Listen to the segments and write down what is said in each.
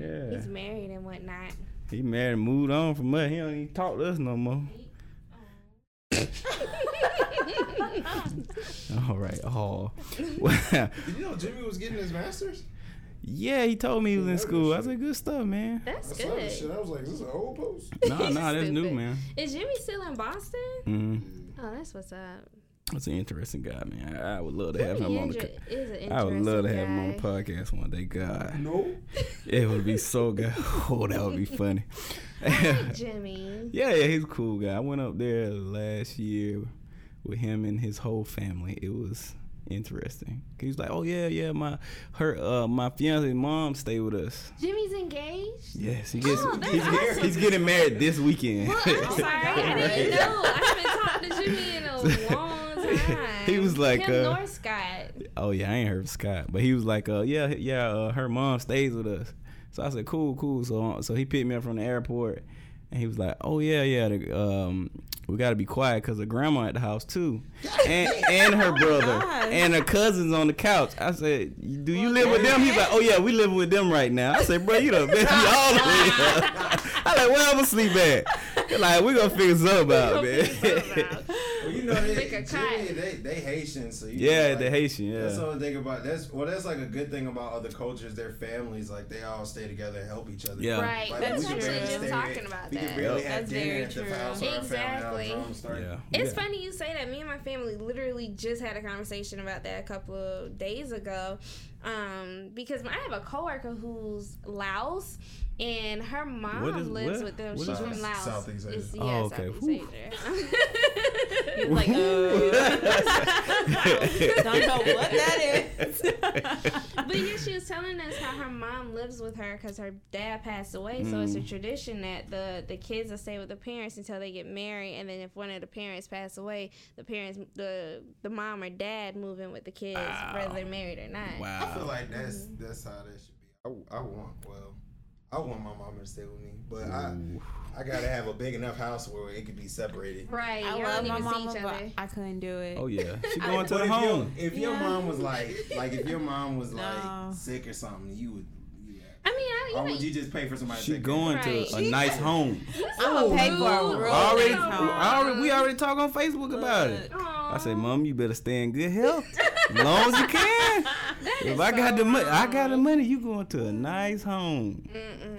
Yeah. He's married and whatnot. He married and moved on from us. He don't even talk to us no more. All right. Oh. Did you know Jimmy was getting his master's? yeah, he told me he was in school. I shit. said, good stuff, man. That's I saw that shit. good. I was like, is this an old post? Nah, nah, that's new, Stupid. man. Is Jimmy still in Boston? hmm Oh, that's what's up. That's an interesting guy, man. I, I would love to have him on the. Indra is an I would love to have him on the podcast one day. God, No. it would be so good. Oh, that would be funny. guy. Jimmy. Yeah, yeah, he's a cool guy. I went up there last year with him and his whole family. It was interesting. He's like, "Oh yeah, yeah, my her uh my fiance's mom stay with us." Jimmy's engaged? Yes, he gets Oh, that's he's, awesome. he's getting married this weekend. Well, I'm sorry. I didn't know. I haven't talked to Jimmy in a long time. He was like, Him uh, nor Scott. oh yeah, I ain't heard of Scott, but he was like, "Uh, yeah, yeah, uh, her mom stays with us." So I said, "Cool, cool." So so he picked me up from the airport, and he was like, "Oh yeah, yeah, the, um, we got to be quiet because the grandma at the house too, and and her brother gosh. and her cousins on the couch." I said, "Do you live with them?" He's like, "Oh yeah, we live with them right now." I said, "Bro, you done messed me all the way up." I like, "Where I'ma sleep at?" They're like, "We gonna figure something out, man." Well, you know, they, Pick a Jimmy, they, they Haitian, so you yeah, know, the like, Haitian, That's yeah. the only thing about that's well, that's like a good thing about other cultures. Their families, like they all stay together and help each other. Yeah. Right. Like, That's we could true. Just stay- talking about we that. could barely have That's dinner very at the true. house. Exactly. Our family start. Yeah. It's Yeah. funny you say that. Me and my family literally just had a conversation about that a couple of days ago. Um, because I have a coworker who's Laos, and her mom What is- lives what? with them. What She's from that? Laos. Southeast Asia. It's- Oh, yeah, okay. Southeast Asia. He's like, uh, don't know what that is. but yeah, she was telling us how her mom lives with her because her dad passed away. So it's a Mm. tradition that the the kids will stay with the parents until they get married, and then if one of the parents pass away, the parents, the the mom or dad, move in with the kids, whether they're married or not. Wow. I feel like that's that's how that should be. I, I want well, I want my mama to stay with me, but I Ooh. I gotta have a big enough house where it could be separated. Right. I love my even mama, see each but. I couldn't do it. Oh yeah, she going to But the if, home. your, if your mom was like like if your mom was No. like sick or something, you would. You, I mean, I, or you would you just pay for somebody? She to take care going Right. to a nice home. I'm gonna pay for a Ooh. Already, already, we already talked on Facebook about it. I say, Mom, you better stay in good health as long as you can. If I got the money, I got the money. You going to a nice home.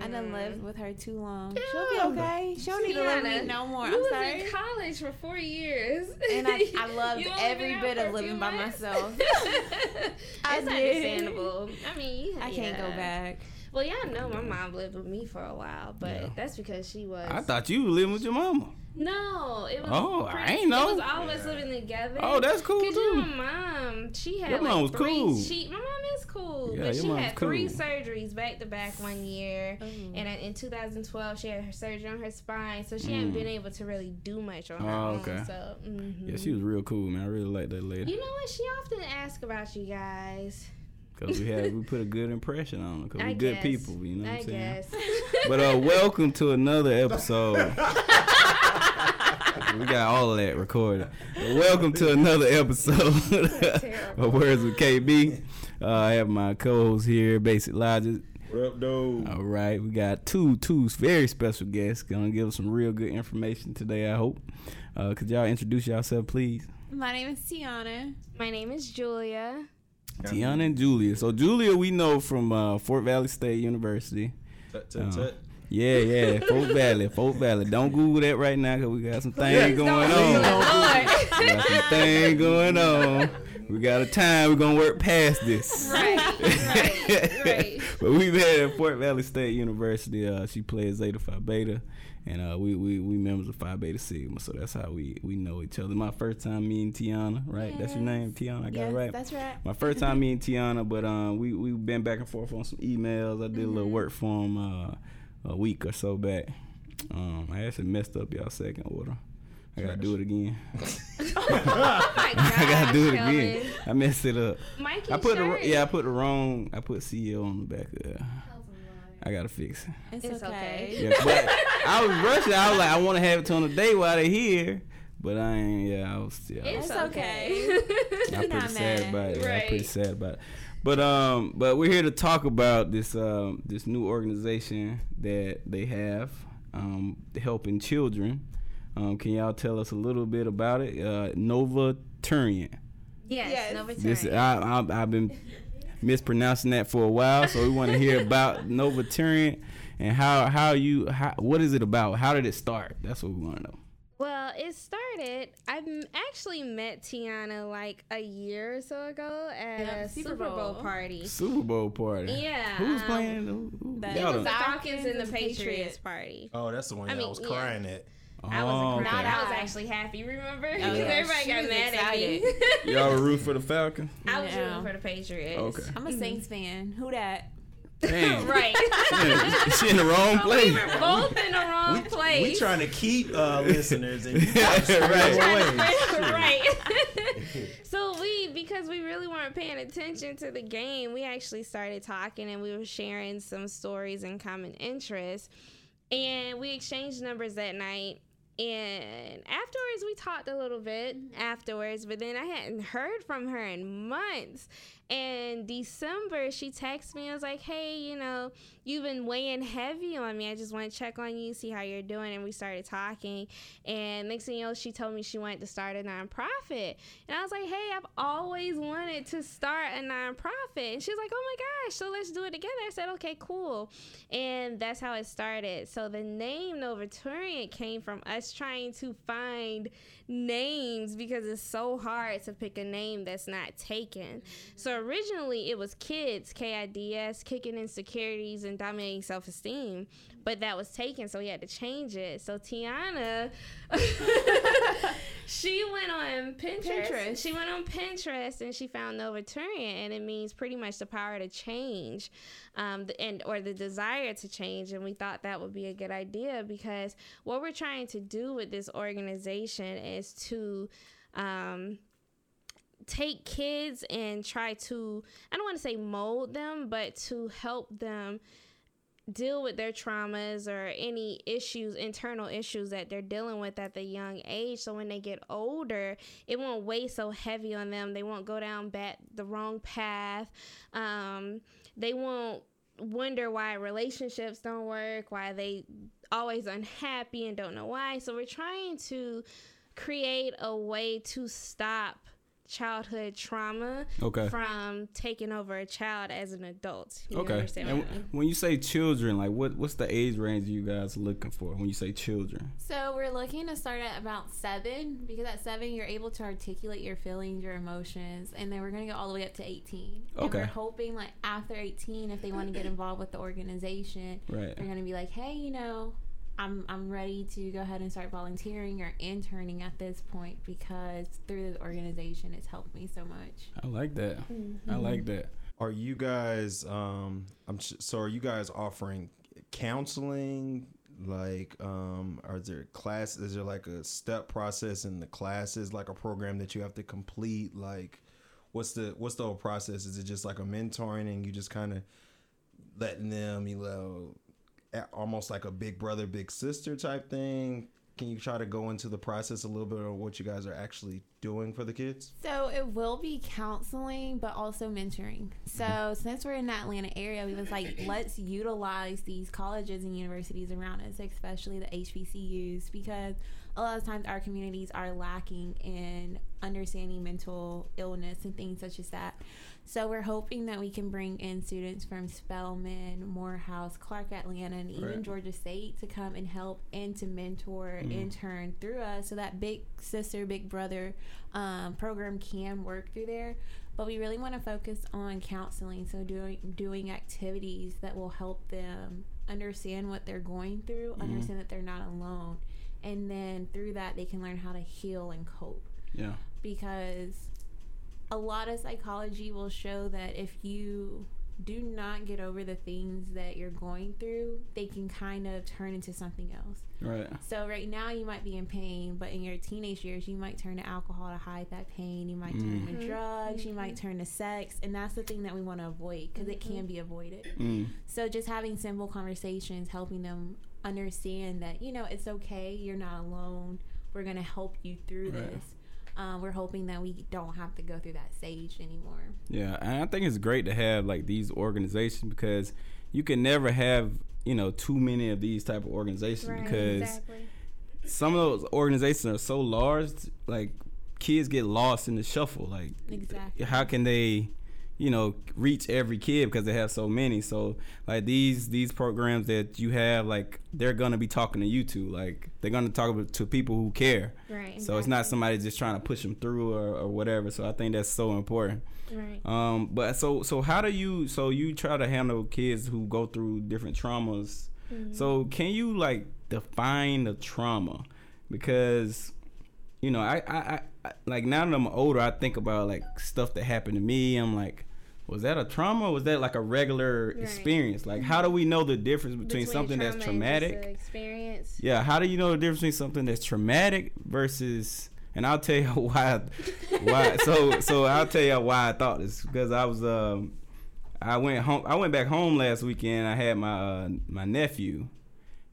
I done lived with her too long. She'll be okay. She don't need to live with me no more. You I'm was sorry. in college for four years, And I, I loved every bit of living few by months. myself. I it's did. understandable. I mean, I can't go back. Well, y'all know my mom lived with me for a while, but Yeah. that's because she was. I thought you were living with your mama. No, it was. Oh, I ain't know. It was all of us living together. Oh, that's cool Cause you know, too. my mom, she had Your like mom was three. cool. She, my mom is cool, Yeah, but your she mom's had three surgeries back to back one year. Ooh. And in 2012, she had her surgery on her spine, so she hadn't Mm. been able to really do much on her Oh, own. okay. So, mhm. Yeah, she was real cool, man. I really like that lady. You know what? She often asks about you guys. Cause we had we put a good impression on her. Cause I we good guess. people, you know what I I'm saying? guess. But uh, welcome to another episode. we got all of that recorded. Welcome to another episode Terrible. of Words with KB. Uh, I have my co-host here, Basic Logic. What up, dude? All right, we got two two very special guests gonna give us some real good information today. I hope. Uh, could y'all introduce yourself, please? My name is Tionna. My name is Julia. Tionna and Julia. So Julia, we know from uh, Fort Valley State University. Tut, tut, tut. Yeah, yeah, Fort Valley, Fort Valley. Don't Google that right now because we got some things going Please on. We got some things going on. We got a time. We're gonna work past this. Right, right, right. but we met at Fort Valley State University. Uh, she plays Zeta Phi Beta, and uh, we, we we members of Phi Beta Sigma. So that's how we we know each other. My first time meeting Tionna, right? That's your name, Tionna. I got yes, it right. that's right. My first time meeting Tionna, but um, we we been back and forth on some emails. I did a Mm-hmm. little work for him uh, a week or so back. Um, I actually messed up y'all second order. I gotta do it again. Oh my I gotta do it again. Kelvin. I messed it up. Mikey's I put the yeah, I put the wrong. I put CEO on the back of there. I gotta fix it. It's, It's okay. okay. Yeah, but I was rushing. I was like, I want to have it on the day while they're here, but I ain't. Yeah, I was. Yeah, I was It's It's okay. okay. I'm pretty not sad mad. about it. Yeah, I'm pretty sad about it. But um, but we're here to talk about this um this new organization that they have um helping children. Um, can y'all tell us a little bit about it? Uh, Nova Turian. Yes, Yes. Nova This Turian. I, I I've been mispronouncing that for a while, so we want to hear about Novaturient and how how you how what is it about? How did it start? That's what we want to know. Well, it started. I m- actually met Tiana like a year or so ago at Yep, a Super Super Bowl, Bowl. party. Super Bowl party. Yeah, Who's um, playing? Who, who, the- It was the Falcons and the Patriots Patriots. party. Oh, that's the one I I, mean, was yeah. crying at. I was Oh, a crowd. okay. I was actually happy. Remember? Because yeah. everybody She got was mad at me. Y'all were root for the Falcons? I was No. rooting for the Patriots. Okay. I'm a Saints fan. Who that? Dang. right. she in the wrong we place. were both in the wrong We, place. we trying to keep uh, listeners and Right. right. so we because we really weren't paying attention to the game, we actually started talking and we were sharing some stories and common interests. And we exchanged numbers that night. And afterwards, we talked a little bit afterwards, but then I hadn't heard from her in months. And December, she texted me. I was like, "Hey, you know, you've been weighing heavy on me. I just want to check on you, see how you're doing." And we started talking. And next thing you know, she told me she wanted to start a nonprofit. And I was like, "Hey, I've always wanted to start a nonprofit." And she was like, "Oh my gosh, so let's do it together." I said, "Okay, cool." And that's how it started. So the name Novaturient came from us trying to find names because it's so hard to pick a name that's not taken. Mm-hmm. So originally it was kids, K I D S, kicking insecurities and dominating self esteem. But that was taken, so we had to change it. So Tionna she went on Pinterest. Pinterest. She went on Pinterest and she found Novaturient and it means pretty much the power to change. Um, the, and or the desire to change, and we thought that would be a good idea because what we're trying to do with this organization is to um, take kids and try to I don't want to say mold them, but to help them deal with their traumas or any issues, internal issues that they're dealing with at the young age. So when they get older, it won't weigh so heavy on them. They won't go down bad, the wrong path. Um, they won't wonder why relationships don't work, why they always unhappy and don't know why. So we're trying to create a way to stop childhood trauma Okay. from taking over a child as an adult. You Okay. understand And what I mean? when you say children, like what what's the age range you guys looking for when you say children? So we're looking to start at about seven because at seven you're able to articulate your feelings, your emotions, and then we're gonna go all the way up to eighteen. And Okay. we're hoping like after eighteen, if they want to get involved with the organization, Right. they're gonna be like, hey, you know, I'm I'm ready to go ahead and start volunteering or interning at this point because through this organization, it's helped me so much. I like that. I like that. Are you guys? Um, I'm sh- so. Are you guys offering counseling? Like, um, are there class? Is there like a step process in the classes? Like a program that you have to complete? Like, what's the what's the whole process? Is it just like a mentoring and you just kind of letting them, you know, a- almost like a big brother, big sister type thing? Can you try to go into the process a little bit of what you guys are actually doing for the kids? So it will be counseling, but also mentoring. So mm-hmm. since we're in the Atlanta area, we was like, let's utilize these colleges and universities around us, especially the HBCUs, because a lot of times our communities are lacking in understanding mental illness and things such as that. So we're hoping that we can bring in students from Spelman, Morehouse, Clark Atlanta, and even Right. Georgia State to come and help and to mentor, mm-hmm. intern through us, so that big sister, big brother um, program can work through there. But we really want to focus on counseling, so doing doing activities that will help them understand what they're going through, understand that they're not alone, and then through that they can learn how to heal and cope Yeah. because a lot of psychology will show that if you do not get over the things that you're going through, they can kind of turn into something else. Right. So right now you might be in pain, but in your teenage years you might turn to alcohol to hide that pain. You might turn to mm. mm-hmm. drugs. You might mm-hmm. turn to sex, and that's the thing that we want to avoid because it can mm-hmm. be avoided. Mm. So just having simple conversations, helping them understand that you know it's okay. You're not alone. We're gonna help you through Right. this. Um, we're hoping that we don't have to go through that stage anymore. Yeah, and I think it's great to have like these organizations because you can never have you know too many of these type of organizations Right, because exactly. some of those organizations are so large, like kids get lost in the shuffle. Like, Exactly. how can they, you know, reach every kid because they have so many? So, like these these programs that you have, like they're gonna be talking to you too Like they're gonna talk to people who care. Right. So it's not somebody just trying to push them through or, or whatever. So I think that's so important. Right. Um, but so so how do you so you try to handle kids who go through different traumas? Mm-hmm. So can you like define the trauma? Because you know, I, I I- like now that I'm older, I think about like stuff that happened to me. I'm like, was that a trauma? Or was that like a regular Right. experience? Like, how do we know the difference between, something that's trauma and just traumatic? experience. Yeah, how do you know the difference between something that's traumatic versus and I'll tell you why why so so I'll tell you why I thought this because I was um I went home I went back home last weekend I had my uh, my nephew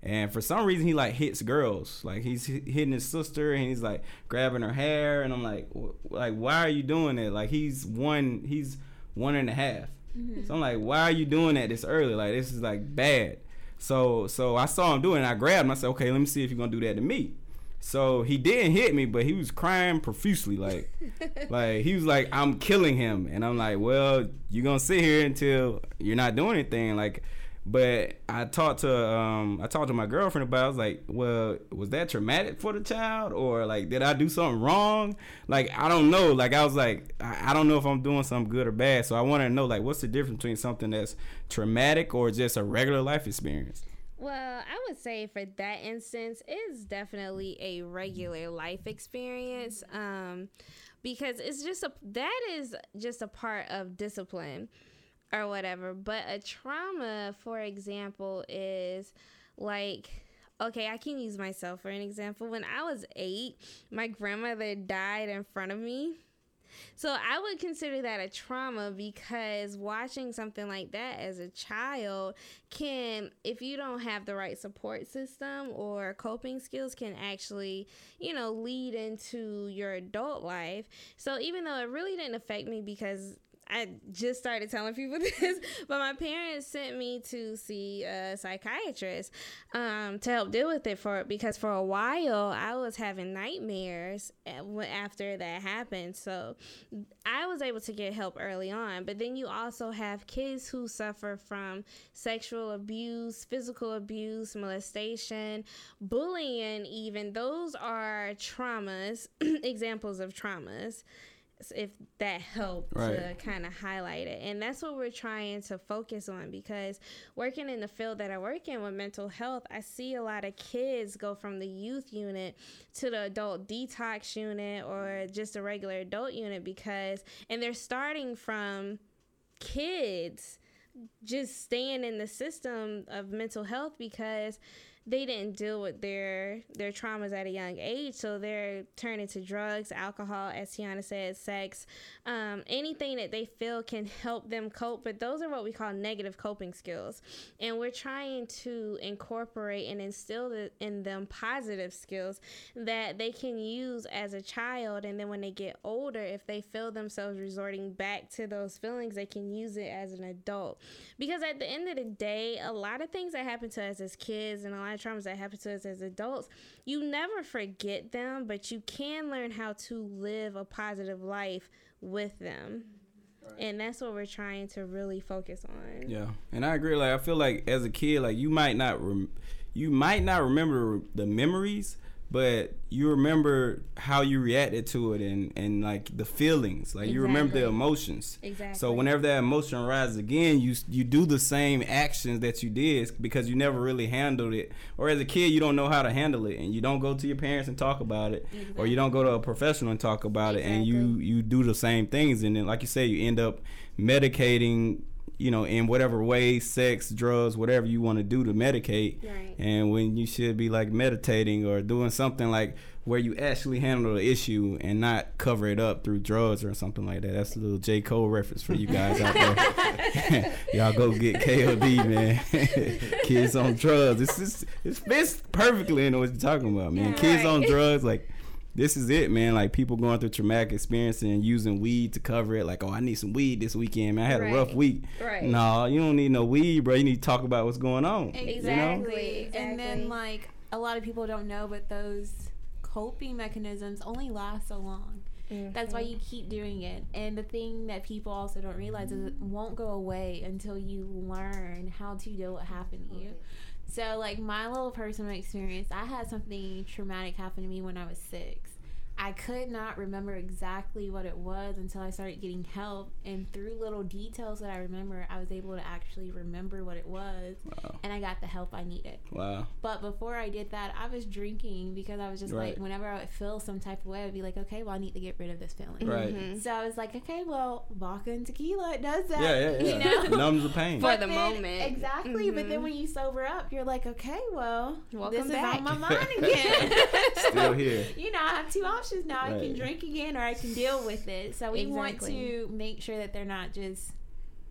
and for some reason he like hits girls like he's hitting his sister and he's like grabbing her hair and I'm like like why are you doing it like he's one he's one and a half mm-hmm. so I'm like why are you doing that this early like this is like bad so so I saw him doing it. And I grabbed him. I said, "Okay, let me see if you're gonna do that to me." So he didn't hit me, but he was crying profusely, like, like he was like, "I'm killing him," and I'm like, "Well, you're gonna sit here until you're not doing anything." Like, but I talked to um I talked to my girlfriend about. It. I was like, "Well, was that traumatic for the child, or like did I do something wrong?" Like I don't know. Like I was like, I, I don't know if I'm doing something good or bad. So I want to know like what's the difference between something that's traumatic or just a regular life experience. Well, I would say for that instance, it's definitely a regular life experience. Um, because it's just a that is just a part of discipline or whatever. But a trauma, for example, is like okay, I can use myself for an example. When I was eight, my grandmother died in front of me. So I would consider that a trauma because watching something like that as a child can, if you don't have the right support system or coping skills, can actually, you know, lead into your adult life. So even though it really didn't affect me because I just started telling people this, but my parents sent me to see a psychiatrist um, to help deal with it for because for a while I was having nightmares after that happened. So I was able to get help early on, but then you also have kids who suffer from sexual abuse, physical abuse, molestation, bullying, even. Those are traumas, examples of traumas if that helped to kind of highlight it. And that's what we're trying to focus on because working in the field that I work in with mental health, I see a lot of kids go from the youth unit to the adult detox unit or just a regular adult unit because, and they're starting from kids just staying in the system of mental health because they didn't deal with their their traumas at a young age so they're turning to drugs alcohol as tionna said sex um, anything that they feel can help them cope but those are what we call negative coping skills. And we're trying to incorporate and instill in them positive skills that they can use as a child and then when they get older if they feel themselves resorting back to those feelings they can use it as an adult. Because at the end of the day a lot of things that happen to us as kids and a lot of traumas that happen to us as adults you never forget them but you can learn how to live a positive life with them and that's what we're trying to really focus on Yeah, and I agree. Like I feel like as a kid, like you might not, rem- you might not remember the memories, but you remember how you reacted to it and and like the feelings. Like you remember the emotions. exactly So whenever that emotion arises again, you you do the same actions that you did because you never really handled it. Or as a kid, you don't know how to handle it, and you don't go to your parents and talk about it, or you don't go to a professional and talk about it, and you you do the same things, and then like you say, you end up medicating. You know, in whatever way, sex, drugs, whatever you want to do to medicate, Right. and when you should be like meditating or doing something like where you actually handle the issue and not cover it up through drugs or something like that. That's a little J. Cole reference for you guys out there. Y'all go get KOD, man. Kids on drugs. This is it fits perfectly into what you're talking about, man. Kids on drugs, like this is it, man. Like people going through traumatic experience and using weed to cover it. Like, oh, I need some weed this weekend, man. I had a rough week. Right. No, you don't need no weed, bro. You need to talk about what's going on. You know? Exactly. And then like a lot of people don't know, but those coping mechanisms only last so long. That's why mm-hmm. you keep doing it. And the thing that people also don't realize is it won't go away until you learn how to deal with what happened to you. So, like my little personal experience, I had something traumatic happen to me when I was six. I could not remember exactly what it was until I started getting help. And through little details that I remember, I was able to actually remember what it was. Wow. And I got the help I needed. Wow. But before I did that, I was drinking because I was just Right. like, whenever I would feel some type of way, I'd be like, okay, well, I need to get rid of this feeling. Right. Mhm. So I was like, okay, well, vodka and tequila, it does that. Yeah, yeah, yeah. You know? Numbs the pain. For But the then- moment. Exactly. But then Mhm. when you sober up, you're like, okay, well, Welcome this back. is on my mind again. Still here. You know, I have two options now. I can drink again or I can deal with it. So we want to make sure that they're not just,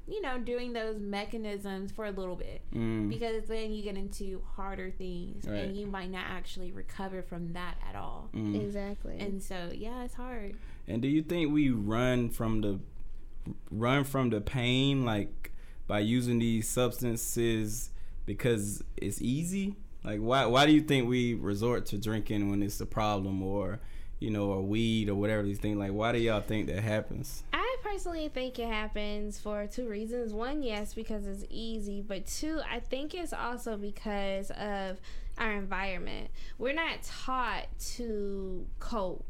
you know, doing those mechanisms for a little bit Mm. because then you get into harder things Right. and you might not actually recover from that at all. Mm. Exactly. And so, yeah, it's hard. And do you think we run from the run from the pain like by using these substances because it's easy? Like why why do you think we resort to drinking when it's a problem or you know or weed or whatever these things like why do y'all think that happens? I personally think it happens for two reasons. One, yes, because it's easy, but two, I think it's also because of our environment. We're not taught to cope.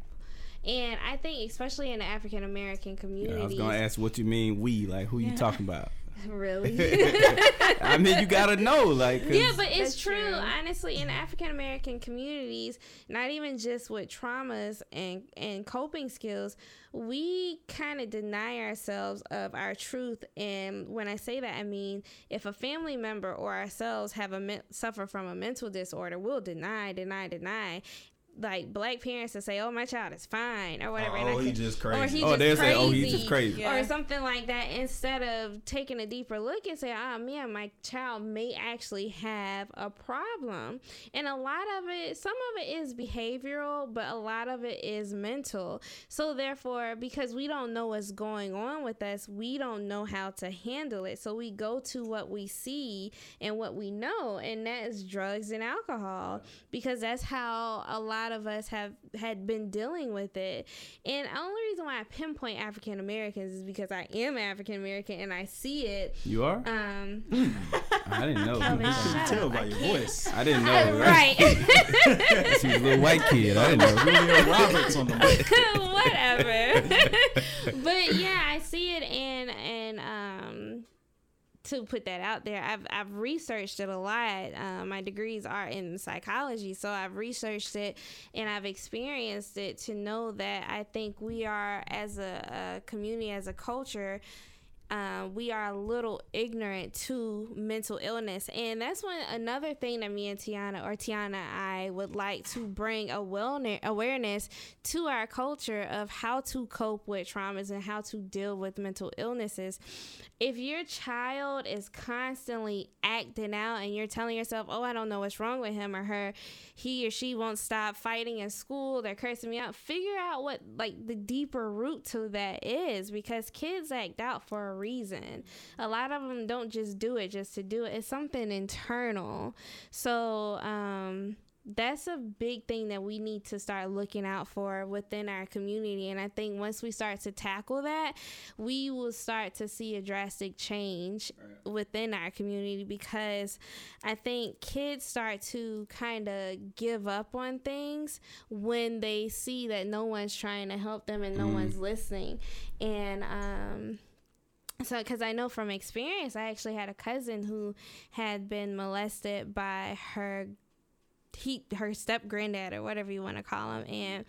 And I think, especially in the African American Yeah, community, I was gonna ask what you mean we like who you talking about? really. I mean you gotta know like. Yeah, but it's That's true. true. Honestly, in African American communities, not even just with traumas and and coping skills, we kind of deny ourselves of our truth. And when I say that, I mean if a family member or ourselves have a men- suffer from a mental disorder, we'll deny, deny, deny. Like black parents to say, "Oh, my child is fine" or whatever. and I Oh, he can- just Or he oh they'll say oh he's just crazy. Yeah. or something like that instead of taking a deeper look and say ah, oh man my child may actually have a problem and a lot of it some of it is behavioral but a lot of it is mental so therefore because we don't know what's going on with us we don't know how to handle it so we go to what we see and what we know and that is drugs and alcohol because that's how a lot of us have had been dealing with it and the only reason why I pinpoint African Americans is because I am African American and I see it. You are? Um, I didn't know. Kelvin, I shut can up. tell by your voice. I didn't know. right. She was a little white kid. I didn't know. Julia Roberts on the mic. Whatever. but yeah, I see it and and to put that out there, I've I've researched it a lot. Uh, my degrees are in psychology, so I've researched it and I've experienced it to know that I think we are as a, a community, as a culture, uh, we are a little ignorant to mental illness, and that's one another thing that me and Tionna or Tionna I would like to bring a wellness awareness to our culture of how to cope with traumas and how to deal with mental illnesses. If your child is constantly acting out and you're telling yourself, "Oh, I don't know what's wrong with him or her," he or she won't stop fighting in school, they're cursing me out. Figure out what like the deeper root to that is because kids act out for a reason. A lot of them don't just do it just to do it. It's something internal. So, um that's a big thing that we need to start looking out for within our community. And I think once we start to tackle that, we will start to see a drastic change within our community because I think kids start to kind of give up on things when they see that no one's trying to help them and no one's listening. And, um, so because i know from experience i actually had a cousin who had been molested by her he her step granddad or whatever you want to call him and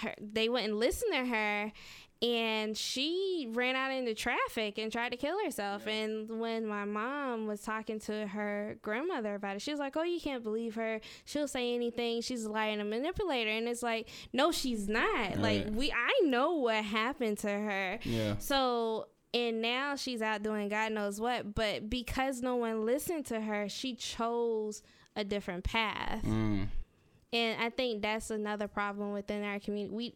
her, they wouldn't listen to her and she ran out into traffic and tried to kill herself. And when my mom was talking to her grandmother about it she was like oh you can't believe her. She'll say anything. She's a liar and a manipulator. And it's like no she's not. Like we i know what happened to her. Yeah. so and now she's out doing God knows what, but because no one listened to her, she chose a different path. Mm. and I think that's another problem within our community. We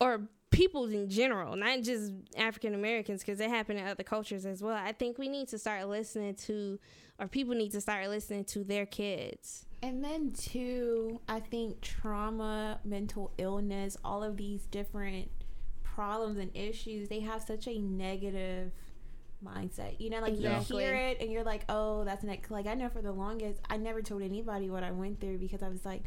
or people in general, not just African Americans, because it happened in other cultures as well. I think we need to start listening to, or people need to start listening to their kids. And then too, I think trauma, mental illness, all of these different problems and issues, they have such a negative mindset. You know, like Exactly. you hear it and you're like, oh, that's next. Like I know for the longest, I never told anybody what I went through because I was like,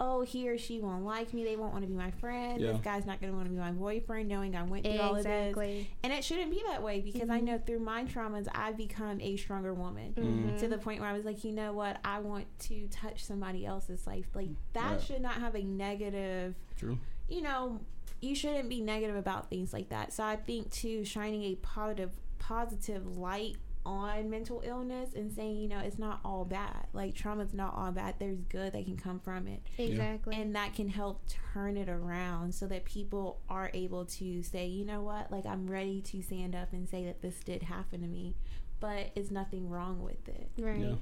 oh, he or she won't like me. They won't want to be my friend. Yeah. This guy's not going to want to be my boyfriend, knowing I went through all of this. And it shouldn't be that way because I know through my traumas, I've become a stronger woman Mhm. to the point where I was like, you know what? I want to touch somebody else's life. Like that Right. should not have a negative, True. you know, you shouldn't be negative about things like that. So I think too, shining a positive, positive light on mental illness and saying, you know, it's not all bad. Like trauma's not all bad. There's good that can come from it. Exactly. And that can help turn it around so that people are able to say, you know what, like I'm ready to stand up and say that this did happen to me, but it's nothing wrong with it. right. Yeah.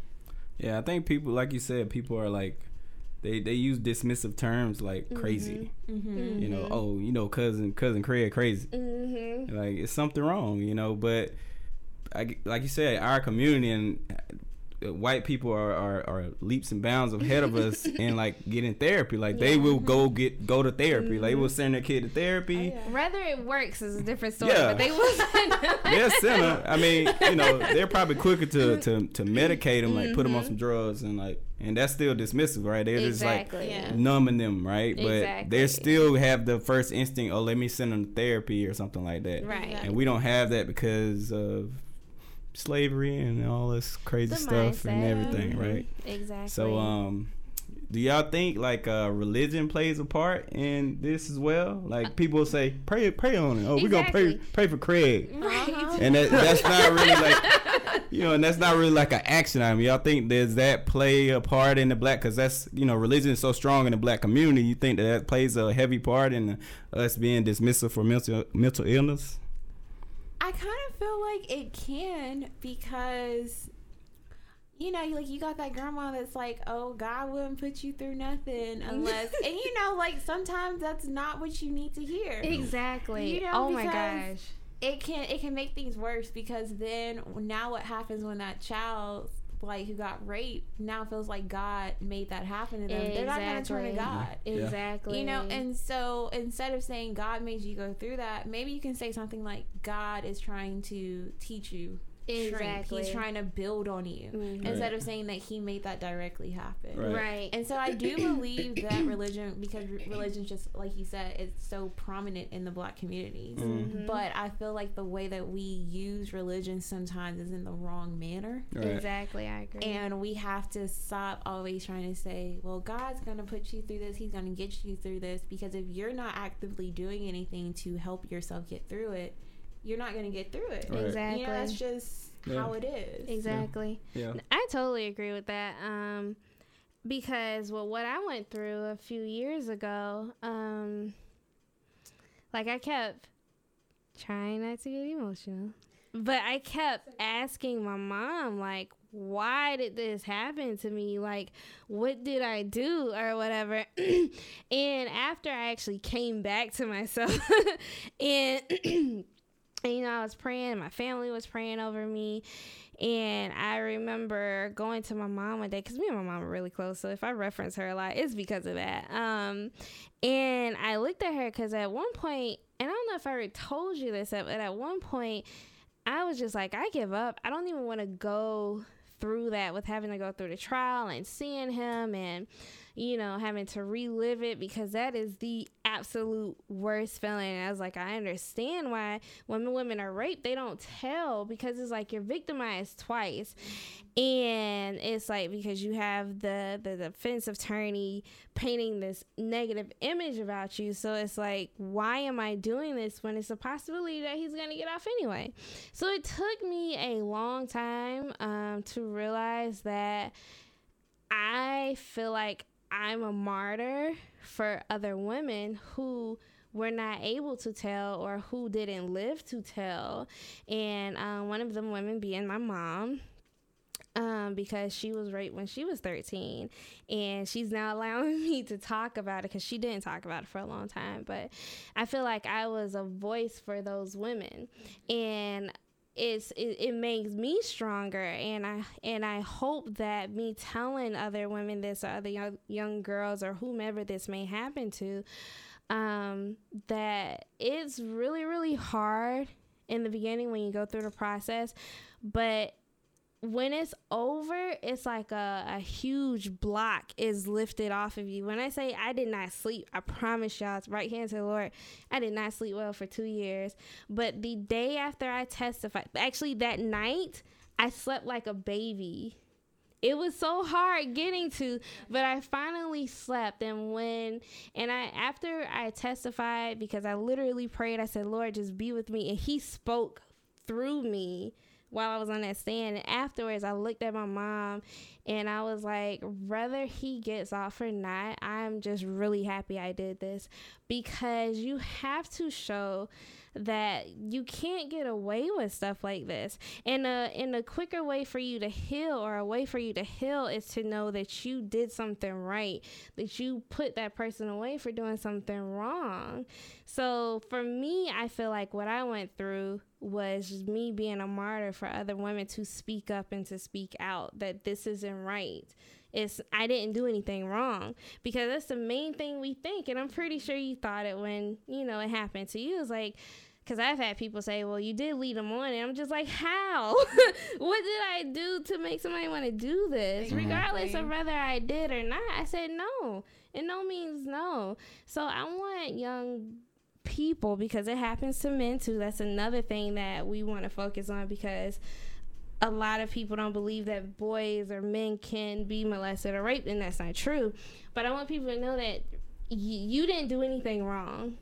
Yeah, I think people, like you said, people are like, they they use dismissive terms like crazy. Mm-hmm. You know, oh, you know, cousin cousin Craig crazy. Mm-hmm. Like it's something wrong, you know. But I, like you said, our community and white people are, are, are leaps and bounds ahead of us in like getting therapy. Like they will go get go to therapy. Like they will mm-hmm. send their kid to therapy. Oh, Whether it works is a different story, Yeah. but they will. Send They're a sinner. I mean, you know, they're probably quicker to, mm-hmm. to, to medicate them, like put them on mm-hmm. some drugs, and like, and that's still dismissive, right? They're just like. Yeah. numbing them, right? But Exactly. they still have the first instinct, oh, let me send them to therapy or something like that. Right. And we don't have that because of slavery and all this crazy The stuff and everything, Mhm. right? Exactly. So, um, do y'all think like uh, religion plays a part in this as well? Like people say, pray, pray on it. Oh, we're gonna pray, pray for Craig, Right. and that, that's not really like, you know, and that's not really like an action item. Y'all think does that play a part in the black? Because that's you know, religion is so strong in the black community. You think that that plays a heavy part in us being dismissive for mental mental illness? I kind of feel like it can because you know, like you got that grandma that's like, "Oh, God wouldn't put you through nothing unless," and you know, like sometimes that's not what you need to hear. Exactly. You know, oh my gosh. It can it can make things worse because then now what happens when that child like who got raped now feels like God made that happen to them. They're not gonna turn to God. Exactly. You know, and so instead of saying God made you go through that, maybe you can say something like God is trying to teach you strength. Exactly. He's trying to build on you. Mhm. Instead of saying that he made that directly happen. Right. right. And so I do believe that religion, because re- religion, just like you said, it's so prominent in the black communities. Mm. But I feel like the way that we use religion sometimes is in the wrong manner. Right. Exactly. I agree. And we have to stop always trying to say, well, God's going to put you through this. He's going to get you through this. Because if you're not actively doing anything to help yourself get through it, you're not going to get through it. Right. exactly. You know, that's just Yeah. how it is. exactly. Yeah. I totally agree with that. Um, because well, what I went through a few years ago, um, like I kept trying not to get emotional, but I kept asking my mom, like, why did this happen to me? Like, what did I do or whatever? and after I actually came back to myself and. And, you know, I was praying, my family was praying over me. And I remember going to my mom one day because me and my mom are really close. So if I reference her a lot, it's because of that. Um, and I looked at her because at one point, and I don't know if I already told you this, but at one point, I was just like, I give up. I don't even want to go through that with having to go through the trial and seeing him and you know having to relive it because that is the absolute worst feeling. And i was like i understand why when women are raped. They don't tell because it's like you're victimized twice. And it's like because you have the the defense attorney painting this negative image about you. So it's like why am i doing this when it's a possibility that he's gonna get off anyway? So it took me a long time um, to realize that i feel like i'm a martyr for other women who were not able to tell or who didn't live to tell. And um, one of them women being my mom um, because she was raped when she was 13 and she's now allowing me to talk about it because she didn't talk about it for a long time. But i feel like i was a voice for those women. And it's it, it makes me stronger and i and i hope that me telling other women this or other young, young girls or whomever this may happen to um, that it's really really hard in the beginning when you go through the process but when it's over, it's like a, a huge block is lifted off of you. When I say I did not sleep, I promise y'all, it's right hand to the Lord, I did not sleep well for two years. But the day after I testified, actually that night, I slept like a baby. It was so hard getting to, but I finally slept. And when, and I, after I testified, because I literally prayed, I said, Lord, just be with me. And He spoke through me while I was on that stand. And afterwards, I looked at my mom and I was like, whether he gets off or not, I'm just really happy I did this because you have to show that you can't get away with stuff like this. And a and a quicker way for you to heal or a way for you to heal is to know that you did something right, that you put that person away for doing something wrong. So for me, I feel like what I went through was me being a martyr for other women to speak up and to speak out that this isn't right. It's I didn't do anything wrong because that's the main thing we think. And I'm pretty sure you thought it when you know it happened to you. It's like because I've had people say well you did lead them on and I'm just like how? What did I do to make somebody want to do this Exactly. regardless of whether I did or not? I said no. And no means no. So I want young people because it happens to men too that's another thing that we want to focus on because a lot of people don't believe that boys or men can be molested or raped, and that's not true. But I want people to know that y- you didn't do anything wrong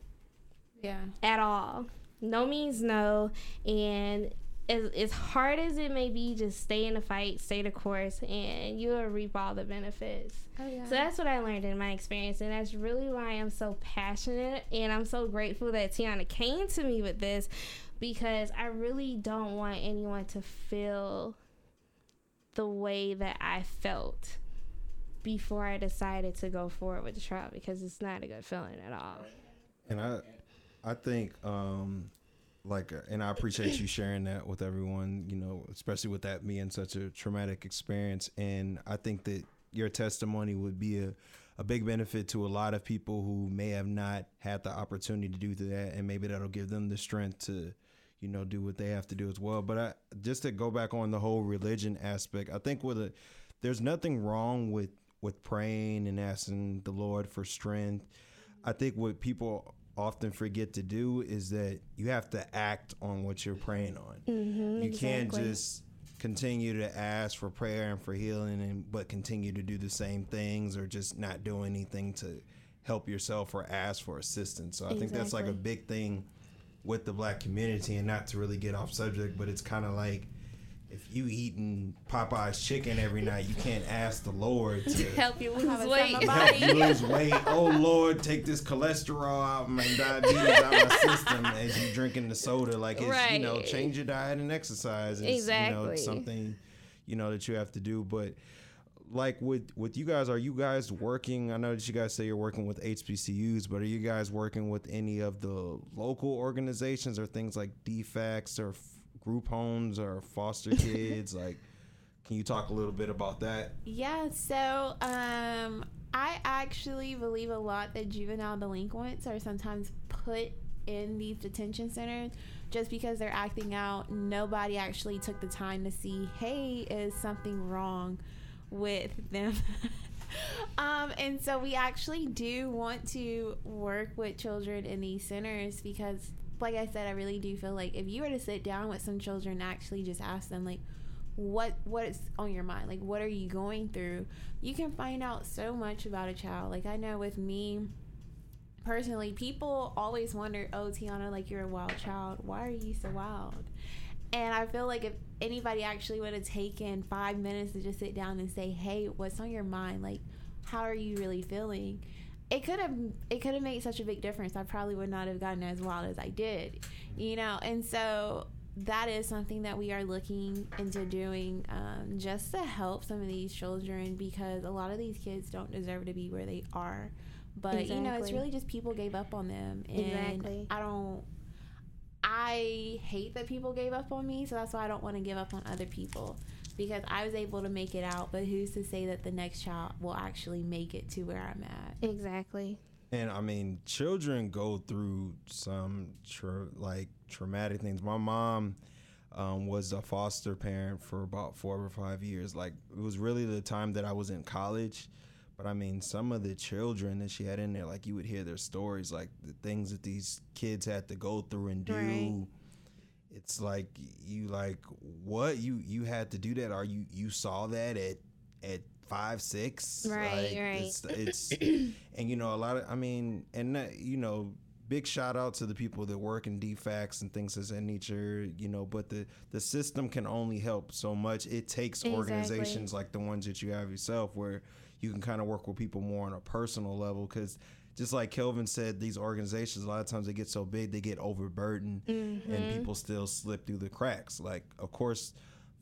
Yeah. at all. No means no, and as, as hard as it may be, just stay in the fight, stay the course, and you'll reap all the benefits. Oh yeah. So that's what I learned in my experience, and that's really why I'm so passionate, and I'm so grateful that Tionna came to me with this, because I really don't want anyone to feel the way that I felt before I decided to go forward with the trial, because it's not a good feeling at all. And I, I think, um, like, uh, and I appreciate you sharing that with everyone. You know, especially with that being such a traumatic experience. And I think that your testimony would be a, a big benefit to a lot of people who may have not had the opportunity to do that, and maybe that'll give them the strength to, you know, do what they have to do as well. But I, just to go back on the whole religion aspect, I think with a, there's nothing wrong with with praying and asking the Lord for strength. I think what people often forget to do is that you have to act on what you're praying on. Mm-hmm, you can't just continue to ask for prayer and for healing and but continue to do the same things or just not do anything to help yourself or ask for assistance. So I think that's like a big thing with the black community and not to really get off subject, but it's kind of like if you eating Popeye's chicken every night, you can't ask the Lord to help you lose weight. help you lose weight. Oh Lord, take this cholesterol out and diabetes out my system as you drinking the soda. Like it's you know, change your diet and exercise. It's, You know, Exactly. it's something you know that you have to do. But like with with you guys, are you guys working? I know that you guys say you're working with HBCUs, but are you guys working with any of the local organizations or things like DFACS or f- group homes or foster kids? like, can you talk a little bit about that? Yeah, so um, I actually believe a lot that juvenile delinquents are sometimes put in these detention centers just because they're acting out. Nobody actually took the time to see, hey, is something wrong with them? um, and so we actually do want to work with children in these centers because, like I said, I really do feel like if you were to sit down with some children and actually just ask them, like, what what is on your mind? Like what are you going through? You can find out so much about a child. Like i know with me personally people always wonder oh tionna like you're a wild child. Why are you so wild? And i feel like if anybody actually would have taken five minutes to just sit down and say hey what's on your mind? Like how are you really feeling it could have it could have made such a big difference i probably would not have gotten as wild as i did you know and so that is something that we are looking into doing um, just to help some of these children because a lot of these kids don't deserve to be where they are. But you know, it's really just people gave up on them, and Exactly. I don't. I hate that people gave up on me, so that's why I don't want to give up on other people because I was able to make it out. But who's to say that the next child will actually make it to where I'm at? Exactly. And I mean, children go through some tra- like traumatic things. My mom um, was a foster parent for about four or five years. Like it was really the time that I was in college. But I mean, some of the children that she had in there, like you would hear their stories, like the things that these kids had to go through and do. Right. It's like you like what you you had to do that. Or you you saw that at at five six. Right, Like, right. It's, it's and you know a lot of I mean and that, you know big shout out to the people that work in DFACs and things of that nature. You know, but the the system can only help so much. It takes Exactly. organizations like the ones that you have yourself where you can kind of work with people more on a personal level because just like Kelvin said, these organizations a lot of times they get so big they get overburdened Mm-hmm. and people still slip through the cracks. Like of course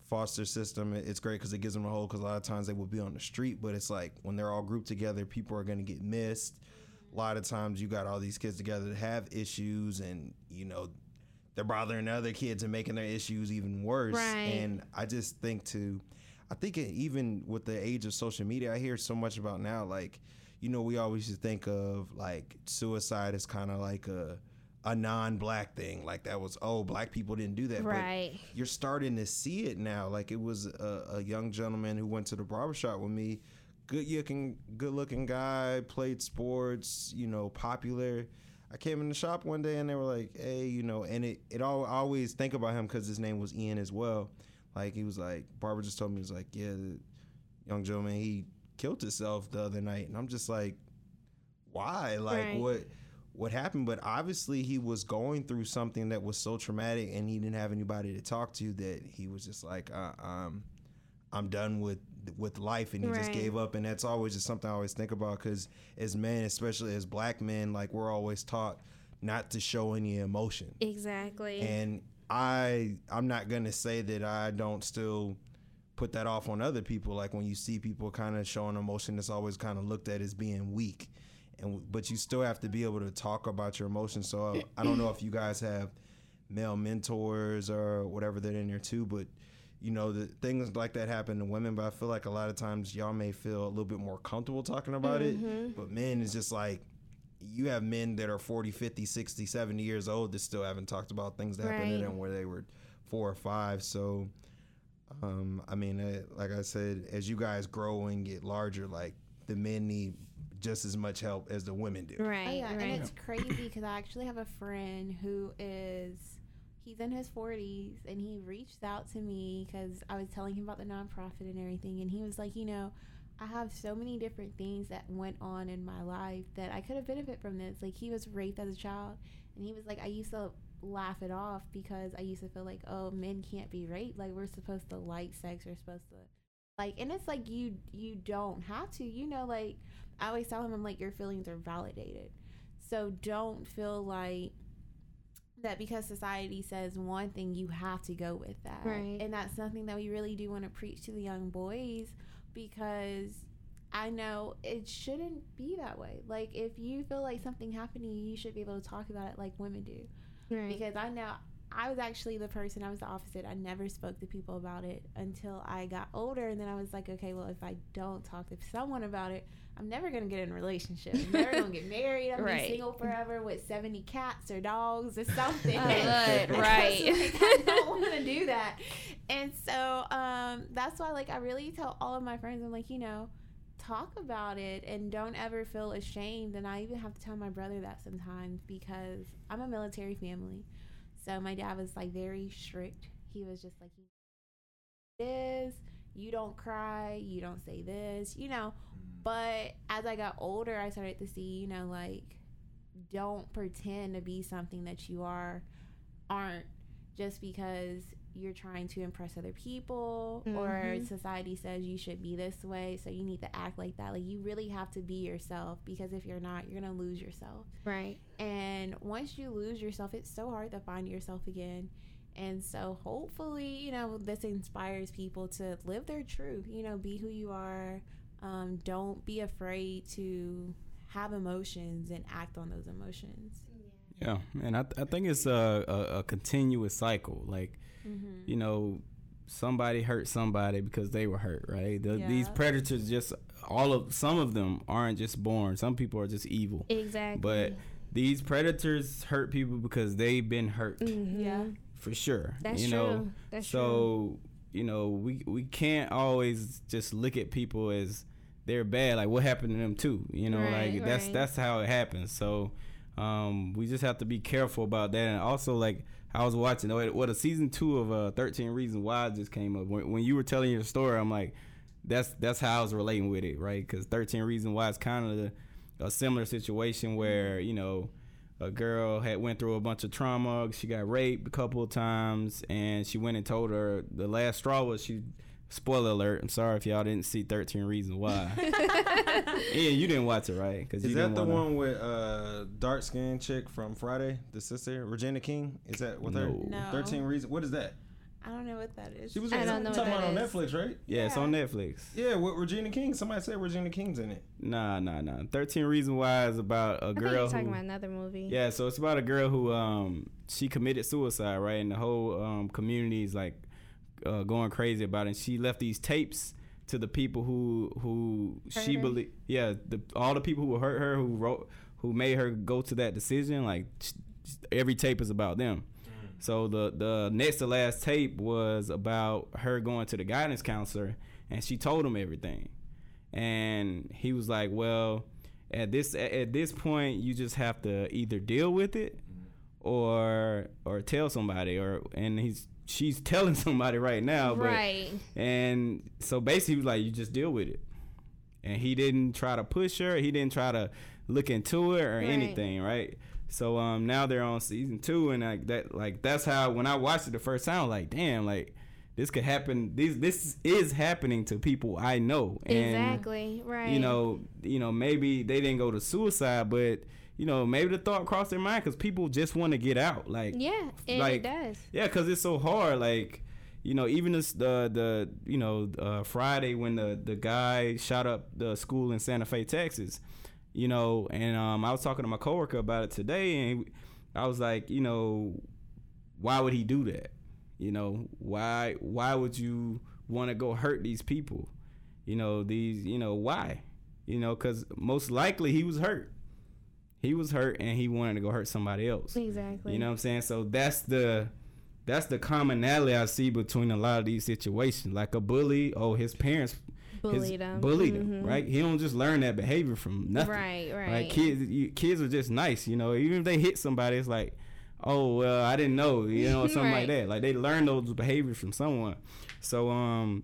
foster system it's great because it gives them a hold because a lot of times they will be on the street but it's like when they're all grouped together people are going to get missed a lot of times you got all these kids together that have issues and you know they're bothering other kids and making their issues even worse Right. and i just think to i think even with the age of social media i hear so much about now like you know we always used to think of like suicide as kind of like a a non-black thing like that was oh black people didn't do that but Right. you're starting to see it now. Like it was a, a young gentleman who went to the barbershop with me, good looking, good looking guy, played sports, you know, popular. I came in the shop one day and they were like, "Hey, you know," and it it all I always think about him because his name was Ian as well. Like he was like, Barbara just told me he was like, "Yeah, the young gentleman he killed himself the other night," and I'm just like, "Why? Like Right. what?" what happened, but obviously he was going through something that was so traumatic, and he didn't have anybody to talk to. That he was just like, uh, um, I'm done with with life, and he just gave up. And that's always just something I always think about because as men, especially as black men, like we're always taught not to show any emotion. Exactly. And I I'm not gonna say that I don't still put that off on other people. Like when you see people kind of showing emotion, it's always kind of looked at as being weak. And but you still have to be able to talk about your emotions. So uh, I don't know if you guys have male mentors or whatever that in there too, but you know the things like that happen to women. But I feel like a lot of times y'all may feel a little bit more comfortable talking about it. But men is just like you have men that are 40 50 60 70 years old that still haven't talked about things that happened to them where they were four or five so um i mean uh, like i said as you guys grow and get larger like the men need just as much help as the women do right. Oh yeah, right. and it's crazy because I actually have a friend who is he's in his 40s and he reached out to me because I was telling him about the nonprofit and everything, and he was like, you know, I have so many different things that went on in my life that I could have benefited from this. Like he was raped as a child, and he was like, I used to laugh it off because I used to feel like, oh, men can't be raped. Like we're supposed to like sex. We're supposed to like, and it's like you you don't have to. You know, like I always tell him, I'm like, your feelings are validated. So don't feel like that because society says one thing, you have to go with that. Right. And that's something that we really do want to preach to the young boys because I know it shouldn't be that way. Like, if you feel like something happened to you, you should be able to talk about it like women do right. because I know I was actually the person I was the opposite. I never spoke to people about it until I got older, and then I was like, okay, well, if I don't talk to someone about it, I'm never gonna get in a relationship. I'm never gonna get married. I'm gonna Right. be single forever with 70 cats or dogs or something. Uh, right. like, I don't want to do that, and so um, that's why, like, I really tell all of my friends, I'm like, you know. Talk about it and don't ever feel ashamed. And I even have to tell my brother that sometimes because I'm a military family. So my dad was like very strict. He was just like, "This, you don't cry, you don't say this, you know." But as I got older, I started to see, you know, like, don't pretend to be something that you are, aren't, just because you're trying to impress other people or Mhm. society says you should be this way, so you need to act like that. Like, you really have to be yourself because if you're not, you're gonna lose yourself. right. And once you lose yourself, it's so hard to find yourself again. And so hopefully, you know, this inspires people to live their truth, you know, be who you are. Um, don't be afraid to have emotions and act on those emotions. Yeah, and I, th- I think it's a, a, a continuous cycle. Like, Mm-hmm. you know, somebody hurt somebody because they were hurt, right? The, These predators just all of some of them aren't just born. Some people are just evil. Exactly. But these predators hurt people because they've been hurt Mhm. Yeah. for sure. That's you true. know, That's true. You know we we can't always just look at people as they're bad. Like what happened to them too. You know, Right, like that's right. that's how it happens. So um, we just have to be careful about that. And also like I was watching what what a season two of uh, Thirteen Reasons Why just came up. When, when you were telling your story, I'm like. That's that's how I was relating with it, right? Because Thirteen Reasons Why is kind of a similar situation where you know a girl had went through a bunch of trauma. She got raped a couple of times, and she went and told her the last straw was she. Spoiler alert! I'm sorry if y'all didn't see Thirteen Reasons Why. yeah, you didn't watch it, right? Because Is that the one with uh dark skinned chick from Friday, the sister Regina King? Is that with her? No. No. Thirteen reasons. What is that? I don't know what that is. She was I don't know talking what about on. Netflix, right? Yeah, it's on Netflix. Yeah, with Regina King. Somebody said Regina King's in it. Nah, nah, nah. Thirteen Reasons Why is about a I thought you girl were talking who. about another movie. Yeah, so it's about a girl who um she committed suicide, right? And the whole um community is like uh, going crazy about it. And she left these tapes to the people who who Hurt she her? believe yeah, the all the people who hurt her, who wrote who made her go to that decision, like sh- every tape is about them. So the the next to last tape was about her going to the guidance counselor and she told him everything. And he was like, "Well, at this at this point you just have to either deal with it or or tell somebody or and he's she's telling somebody right now, but right. and so basically, he was like, "You just deal with it." And he didn't try to push her. He didn't try to look into it or Right. anything, right? So um, now they're on season two, and like that, like that's how when I watched it the first time, I was like, damn, like this could happen. This this is happening to people I know, and exactly. Right. you know, you know, maybe they didn't go to suicide, but you know, maybe the thought crossed their mind because people just want to get out, like Yeah, it, like- it does. yeah, because it's so hard. Like, you know, even this the the you know uh, Friday when the the guy shot up the school in Santa Fe, Texas. You know, and um, I was talking to my coworker about it today, and I was like, you know, why would he do that? You know, why why would you want to go hurt these people? You know, these you know why? You know, because most likely he was hurt. He was hurt, and he wanted to go hurt somebody else. Exactly. You know what I'm saying? So that's the that's the commonality I see between a lot of these situations. Like a bully, oh, his parents his- bullied him. bullied him, Mhm. right? He don't just learn that behavior from nothing. Right. Right. Right? Kids, you, kids are just nice, you know. Even if they hit somebody, it's like, oh well, I didn't know, you know, something like that. Like they learn those behaviors from someone. So um,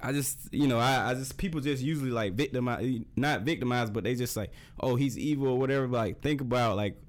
I just you know I, I just people just usually like victimize, not victimized, but they just like, oh, he's evil or whatever. But, like think about like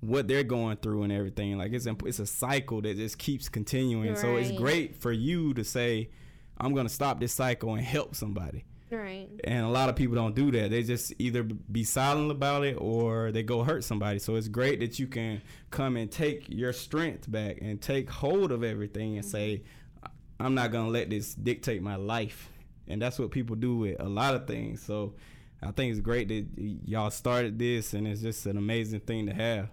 what they're going through and everything. Like it's imp- it's a cycle that just keeps continuing. So it's great for you to say, I'm gonna stop this cycle and help somebody. Right. and a lot of people don't do that. They just either be silent about it or they go hurt somebody. So it's great that you can come and take your strength back and take hold of everything and say mm-hmm. i'm not gonna let this dictate my life. And that's what people do with a lot of things. So i think it's great that y'all started this and it's just an amazing thing to have.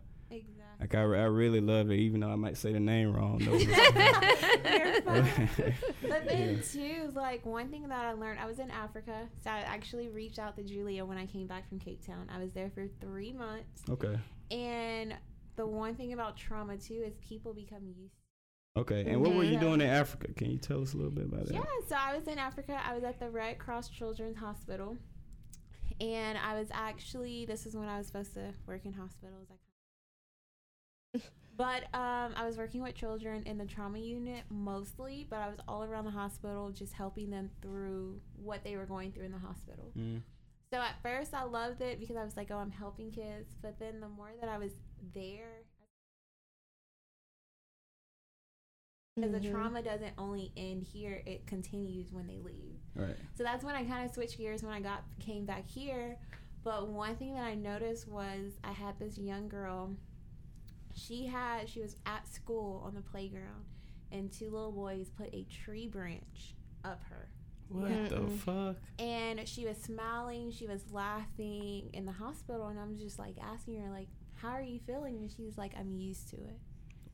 Like i, I really love it even though i might say the name wrong though. You're fine. But then too, like one thing that I learned, I was in Africa, so I actually reached out to Julia when I came back from Cape Town. I was there for three months, okay and the one thing about trauma too is people become used. okay and what were you doing in africa can you tell us a little bit about that Yeah, so I was in Africa. I was at the Red Cross Children's Hospital, and I was actually this is when I was supposed to work in hospitals. I but um, I was working with children in the trauma unit mostly, but I was all around the hospital just helping them through what they were going through in the hospital. Mm. So at first I loved it because I was like, oh, I'm helping kids. But then the more that I was there, because the Mhm. trauma doesn't only end here, it continues when they leave. right So that's when I kind of switched gears when I got came back here. But one thing that I noticed was I had this young girl. She had she was at school on the playground and two little boys put a tree branch up her. What the fuck? And she was smiling, she was laughing in the hospital, and I'm just like asking her, like, how are you feeling? And she was like, I'm used to it.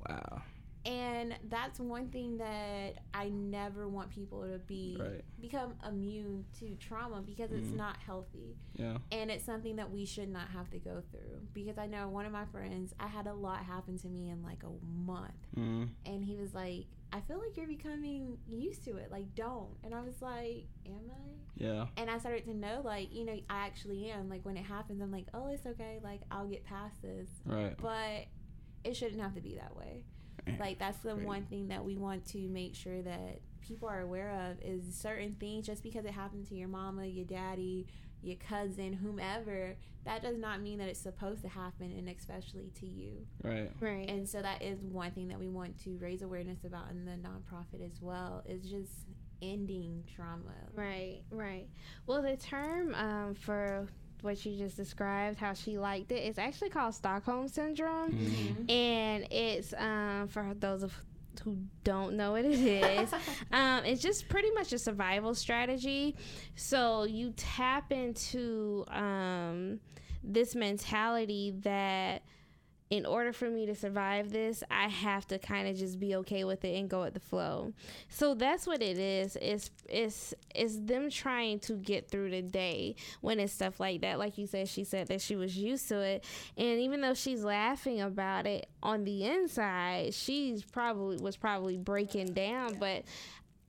Wow. And that's one thing that I never want people to be Right. become immune to trauma because it's Mhm. not healthy. Yeah. And it's something that we should not have to go through. Because I know one of my friends, I had a lot happen to me in like a month. Mm. And he was like, I feel like you're becoming used to it. Like, don't. And I was like, Am I? Yeah. And I started to know, like, you know, I actually am. Like, when it happens, I'm like, Oh, it's okay. Like, I'll get past this. Right. But it shouldn't have to be that way. Man, Like, that's the crazy. one thing that we want to make sure that people are aware of is certain things just because it happened to your mama, your daddy, your cousin, whomever, that does not mean that it's supposed to happen, and especially to you. Right. Right. And so that is one thing that we want to raise awareness about in the nonprofit as well. Is just ending trauma. Right, right. Well, the term um, for what you just described, how she liked it. it, is actually called Stockholm Syndrome. Mhm. And it's, um, for those of who don't know what it is, um, it's just pretty much a survival strategy. So you tap into um, this mentality that in order for me to survive this, I have to kind of just be okay with it and go with the flow. So that's what it is. It's it's it's them trying to get through the day when it's stuff like that. Like you said, she said that she was used to it, and even though she's laughing about it on the inside, she's probably was probably breaking down. But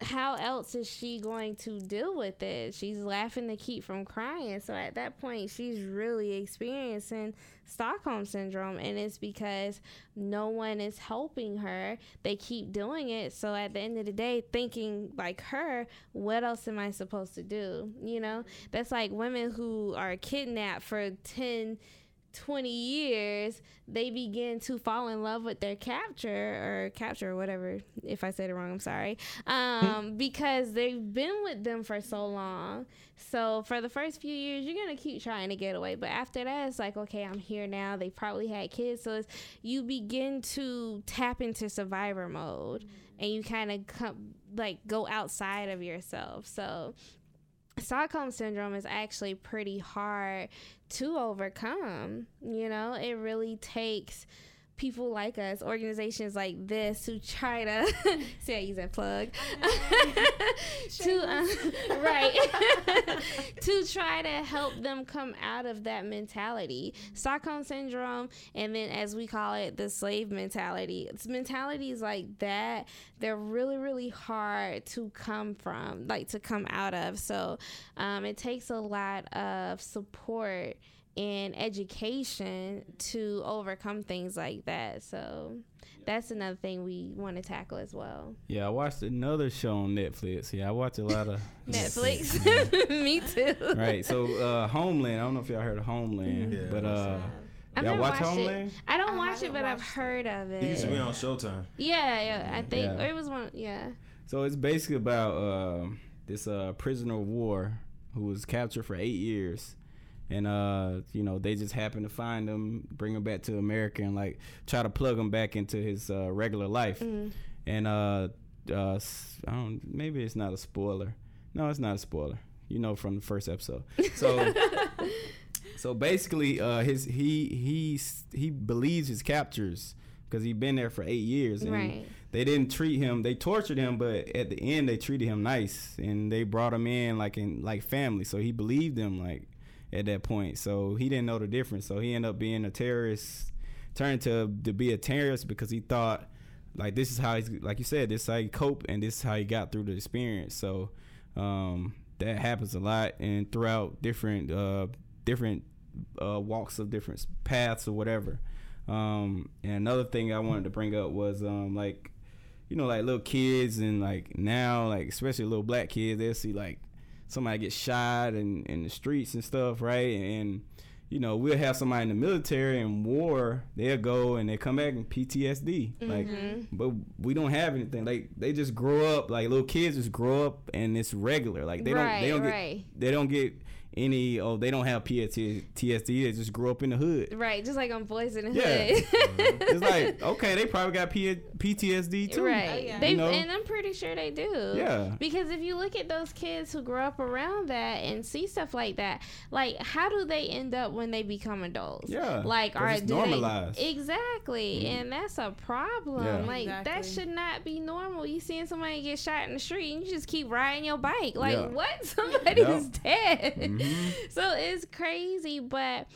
how else is she going to deal with it? She's laughing to keep from crying. So at that point, she's really experiencing Stockholm syndrome, and it's because no one is helping her. They keep doing it. So at the end of the day, thinking like her, what else am I supposed to do? You know, that's like women who are kidnapped for 10, 20 years, they begin to fall in love with their capture or capture or whatever. If I said it wrong, I'm sorry. Um, because they've been with them for so long. So for the first few years, you're gonna keep trying to get away, but after that, it's like, okay, I'm here now. They probably had kids, so it's, you begin to tap into survivor mode, and you kind of come like go outside of yourself. So Stockholm syndrome is actually pretty hard to overcome. You know, it really takes people like us, organizations like this, who try to see I use that plug to uh, right to try to help them come out of that mentality, Stockholm syndrome, and then as we call it, the slave mentality. It's mentalities like that. They're really really hard to come from, like to come out of. So um, it takes a lot of support and education to overcome things like that. So that's another thing we want to tackle as well. Yeah, I watched another show on Netflix. Yeah, I watch a lot of Netflix. Me too. right. So uh Homeland, I don't know if y'all heard of Homeland, Yeah. but uh I've y'all never watch watched Homeland? it. I don't I watch it, but I've watched heard of He used to be it. on Showtime. Yeah, yeah. I think Yeah. it was one. Yeah. So it's basically about uh, this uh, prisoner of war who was captured for eight years, and uh, you know they just happened to find him, bring him back to America, and like try to plug him back into his uh, regular life. Mm. And uh, uh, I don't. Maybe it's not a spoiler. No, it's not a spoiler. You know from the first episode. So. So basically, uh, his he he he believes his captors because he's been there for eight years, and Right. they didn't treat him. They tortured him, but at the end, they treated him nice, and they brought him in like in like family. So he believed them like at that point. So he didn't know the difference. So he ended up being a terrorist, turned to to be a terrorist because he thought like this is how he's like you said this is how he cope and this is how he got through the experience. So um, that happens a lot and throughout different uh, different uh, walks of different paths or whatever. Um, and another thing I wanted to bring up was um, like you know like little kids and like now like especially little black kids they'll see like somebody get shot in, in the streets and stuff right? And you know we'll have somebody in the military and war they'll go and they come back and PTSD like Mhm. but we don't have anything. Like they just grow up like little kids just grow up and it's regular. Like they don't they don't get they don't get any oh they don't have PTSD they just grew up in the hood. Right, just like on Boys in the Yeah. Hood. It's like okay, they probably got P- PTSD too. Right. Oh, yeah. They You know? and I'm pretty sure they do. Yeah. Because if you look at those kids who grow up around that and see stuff like that, like how do they end up when they become adults? Yeah, Like 'cause are it's do they- normalized. exactly. Mm-hmm. And that's a problem. Yeah. Like that should not be normal. You seeing somebody get shot in the street and you just keep riding your bike. Like Yeah. what? Somebody Yep. is Mhm. So it's crazy, but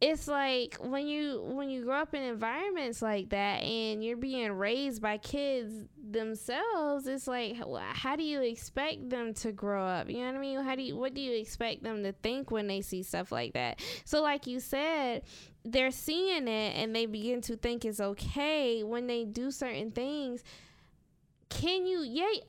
it's like when you when you grow up in environments like that and you're being raised by kids themselves it's like how do you expect them to grow up? You know what i mean? How do you what do you expect them to think when they see stuff like that? So like you said they're seeing it and they begin to think it's okay when they do certain things. Can you yeah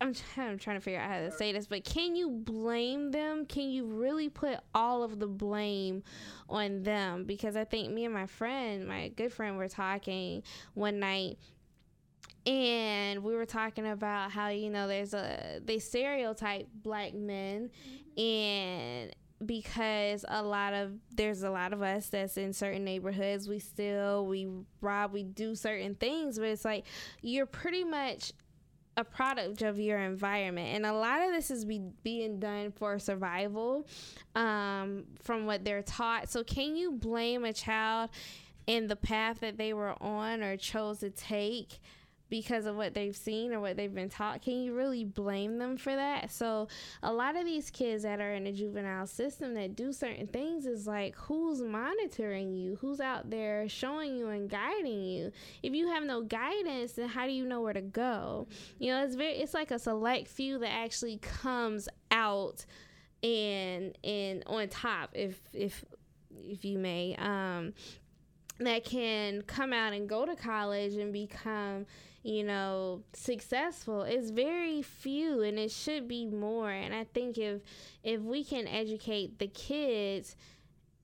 I'm, I'm trying to figure out how to say this, but can you blame them? Can you really put all of the blame on them? Because I think me and my friend, my good friend, were talking one night and we were talking about how you know there's a they stereotype black men and because a lot of there's a lot of us that's in certain neighborhoods we still we rob we do certain things but it's like you're pretty much a product of your environment. And a lot of this is be, being done for survival um, from what they're taught. So can you blame a child in the path that they were on or chose to take because of what they've seen or what they've been taught can you really blame them for that? So a lot of these kids that are in the juvenile system that do certain things is like who's monitoring you? Who's out there showing you and guiding you? If you have no guidance then how do you know where to go? You know it's very it's like a select few that actually comes out and and on top if if if you may. Um that can come out and go to college and become you know successful is very few and it should be more and i think if if we can educate the kids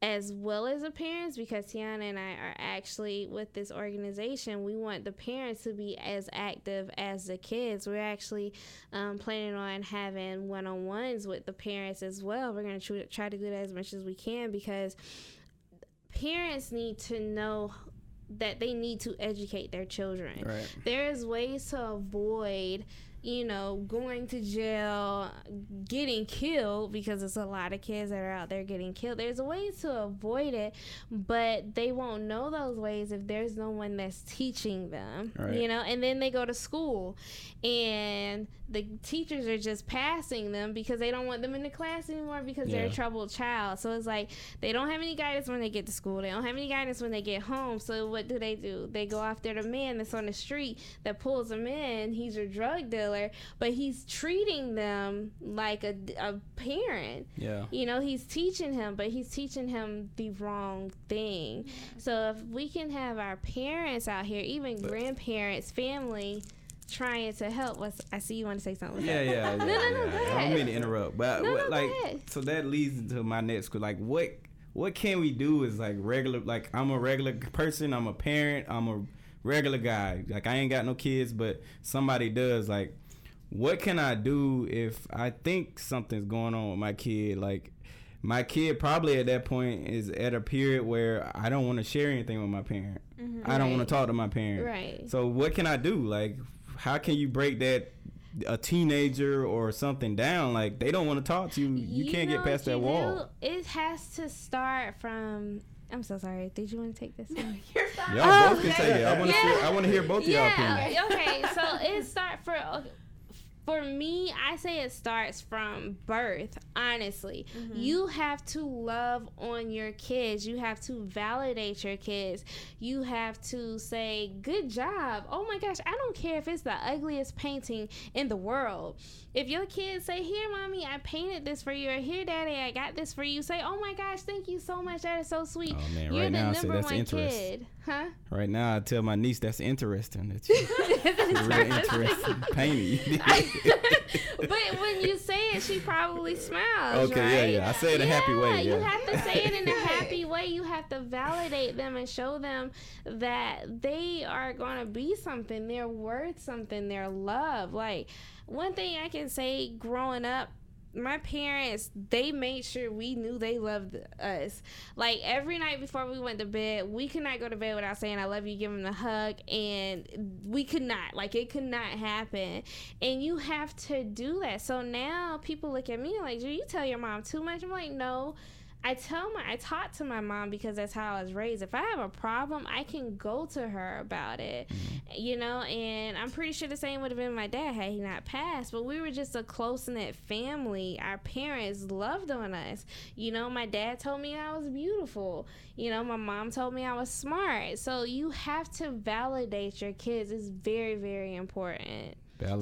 as well as the parents because Tionna and I are actually with this organization. We want the parents to be as active as the kids. We're actually um, planning on having one on ones with the parents as well. We're going to try to do that as much as we can because parents need to know that they need to educate their children. Right. There's ways to avoid, you know, going to jail, getting killed because there's a lot of kids that are out there getting killed. There's ways to avoid it, but they won't know those ways if there's no one that's teaching them. Right. You know, and then they go to school and the teachers are just passing them because they don't want them in the class anymore because they're a Yeah. troubled child. So it's like they don't have any guidance when they get to school. They don't have any guidance when they get home. So what do they do? They go after the man that's on the street that pulls them in. He's a drug dealer, but he's treating them like a, a parent. Yeah. You know, he's teaching him, but he's teaching him the wrong thing. So if we can have our parents out here, even grandparents, family, trying to help us. I see you want to say something. Yeah, yeah, yeah. No, no, no, yeah. go I don't mean to interrupt, but No, what, no, like, so that leads into my next question. Like, what, what can we do? Is like regular. Like, I'm a regular person. I'm a parent. I'm a regular guy. Like, I ain't got no kids, but somebody does. Like, what can I do if I think something's going on with my kid? Like, my kid probably at that point is at a period where I don't want to share anything with my parent. Mm-hmm. I don't want to talk to my parent. Right. So what can I do? Like, how can you break that a teenager or something down? Like they don't want to talk to you. You, can't know get past that you wall. It has to start from. I'm so sorry. Did you want to take this one? You're fine. Y'all Oh, both can oh, say it. I want to. Yeah. I want to hear both of y'all opinions. Okay. So it start for for me. I say it starts from birth. Honestly, Mm-hmm. you have to love on your kids. You have to validate your kids. You have to say, "Good job." Oh my gosh, I don't care if it's the ugliest painting in the world. If your kids say, "Here, mommy, I painted this for you," or "Here, daddy, I got this for you," say, "Oh my gosh, thank you so much. That is so sweet." Oh, man, You're right the now I say number that's one interesting. kid, huh? Right now, I tell my niece that's interesting. That you, it's really interesting painting. but when you say it, she probably smiles. Okay, right? yeah, yeah. I say it in a happy way, Yeah. You have to say it in a happy way. You have to validate them and show them that they are going to be something. They're worth something. They're loved. Like one thing I can say, growing up my parents they made sure we knew they loved us. Like every night before we went to bed we could not go to bed without saying i love you give them a hug and we could not. Like it could not happen. And you have to do that. So now people look at me like do you tell your mom too much. I'm like no I tell my I talk to my mom because that's how I was raised. If I have a problem, I can go to her about it. Mm-hmm. You know, and I'm pretty sure the same would have been my dad had he not passed. But we were just a close knit family. Our parents loved on us. You know, my dad told me I was beautiful. You know, my mom told me I was smart. So you have to validate your kids. It's very, very important.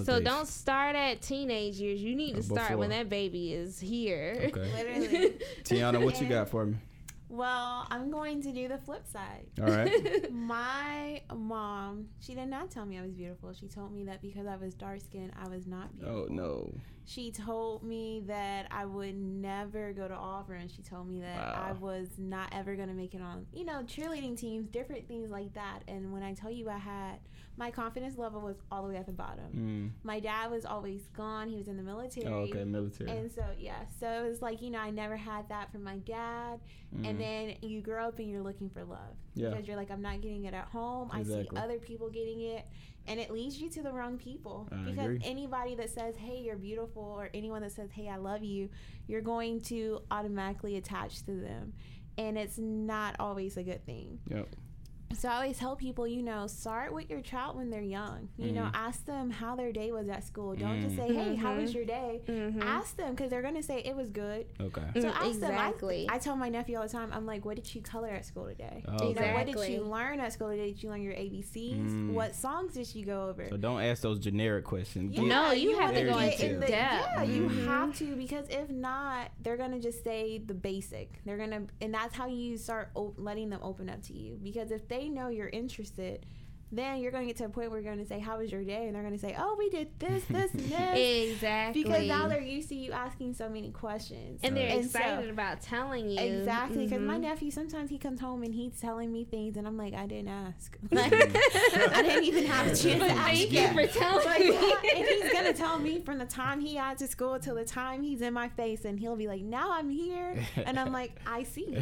So don't start at teenage years. You need to Or start when that baby is here. Okay. Literally. Tionna, what you got for me? well, I'm going to do the flip side. All right. My mom, she did not tell me I was beautiful. She told me that because I was dark skinned, I was not oh, beautiful. Oh no. She told me that I would never go to Auburn. She told me that Wow. I was not ever going to make it on, you know, cheerleading teams, different things like that. And when I tell you I had, my confidence level was all the way at the bottom. Mm. My dad was always gone. He was in the military. Oh, okay, military. And so, yeah, so it was like, you know, I never had that from my dad. Mm. And then you grow up and you're looking for love. Yeah. Because you're like, I'm not getting it at home. I see other people getting it. And it leads you to the wrong people. I because agree. anybody that says, hey, you're beautiful, or anyone that says, hey, I love you, you're going to automatically attach to them. And it's not always a good thing. Yep. So I always tell people, you know, start with your child when they're young. You know, Mhm. ask them how their day was at school. Don't just Mm. say, hey, how was Mhm. your day? Mhm. Ask them because they're going to say it was good. Okay. So Mm, ask exactly. them. I, I tell my nephew all the time, I'm like, what did you color at school today? Oh, You know, what did Exactly. you learn at school today? Did you learn your ABCs? Mm. What songs did you go over? So don't ask those generic questions. Yeah, No, you have wanna go into in depth. Yeah, you have to because if not, they're gonna just say the basic. They're gonna, and that's how you start op- letting them open up to you. Because if they know you're interested, then you're gonna get to a point where you're gonna say, "How was your day?" And they're gonna say, "Oh, we did this, this, and this." Exactly. Because now they're used to you asking so many questions, and they're And so- excited about telling you Exactly, because my Mhm. nephew sometimes he comes home and he's telling me things, and I'm like, I didn't ask. Like, I didn't even have a chance to ask. thank you for telling Like, me. yeah, and he's gonna tell me from the time he got to school till the time he's in my face, and he'll be like, "Now I'm here," and I'm like, "I see."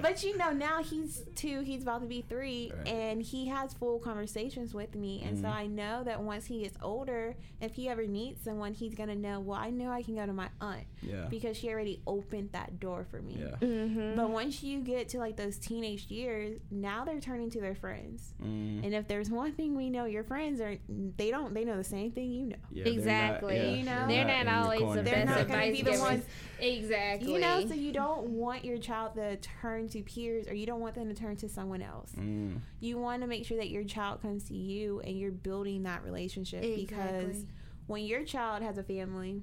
but you know, now he's two, he's about to be three, Right. and he has full conversations with me, and so Mhm. I know that once he gets older, if he ever needs someone, he's gonna know. Well, I know I can go to my aunt yeah. because she already opened that door for me. Yeah. Mhm. But once you get to like those teenage years, now they're turning to their friends. Mm. And if there's one thing we know, your friends are they don't they know the same thing you know. Yeah, they're not- Exactly. yeah, You know? they're in not your always the corner. They're best not advice gonna be the ones Exactly. You know, so you don't want your child to turn to peers or you don't want them to turn to someone else. Mm. You want to make sure that your child comes to you and you're building that relationship because when your child has a family,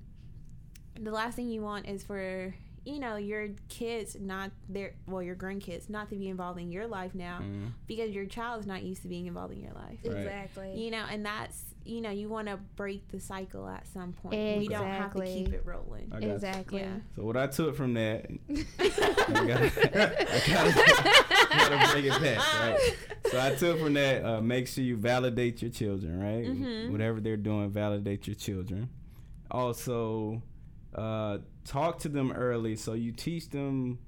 the last thing you want is for you know your kids not their well your grandkids not to be involved in your life now Mm. because your child is not used to being involved in your life. Right. Exactly. You know, and that's you know you want to break the cycle at some point. We don't have to keep it rolling. I. Exactly. Yeah. So what I took from that, I gotta, I gotta, gotta bring it back, right? So I took from that, uh, make sure you validate your children, right? Mhm. Whatever they're doing, validate your children. Also, uh, talk to them early so you teach them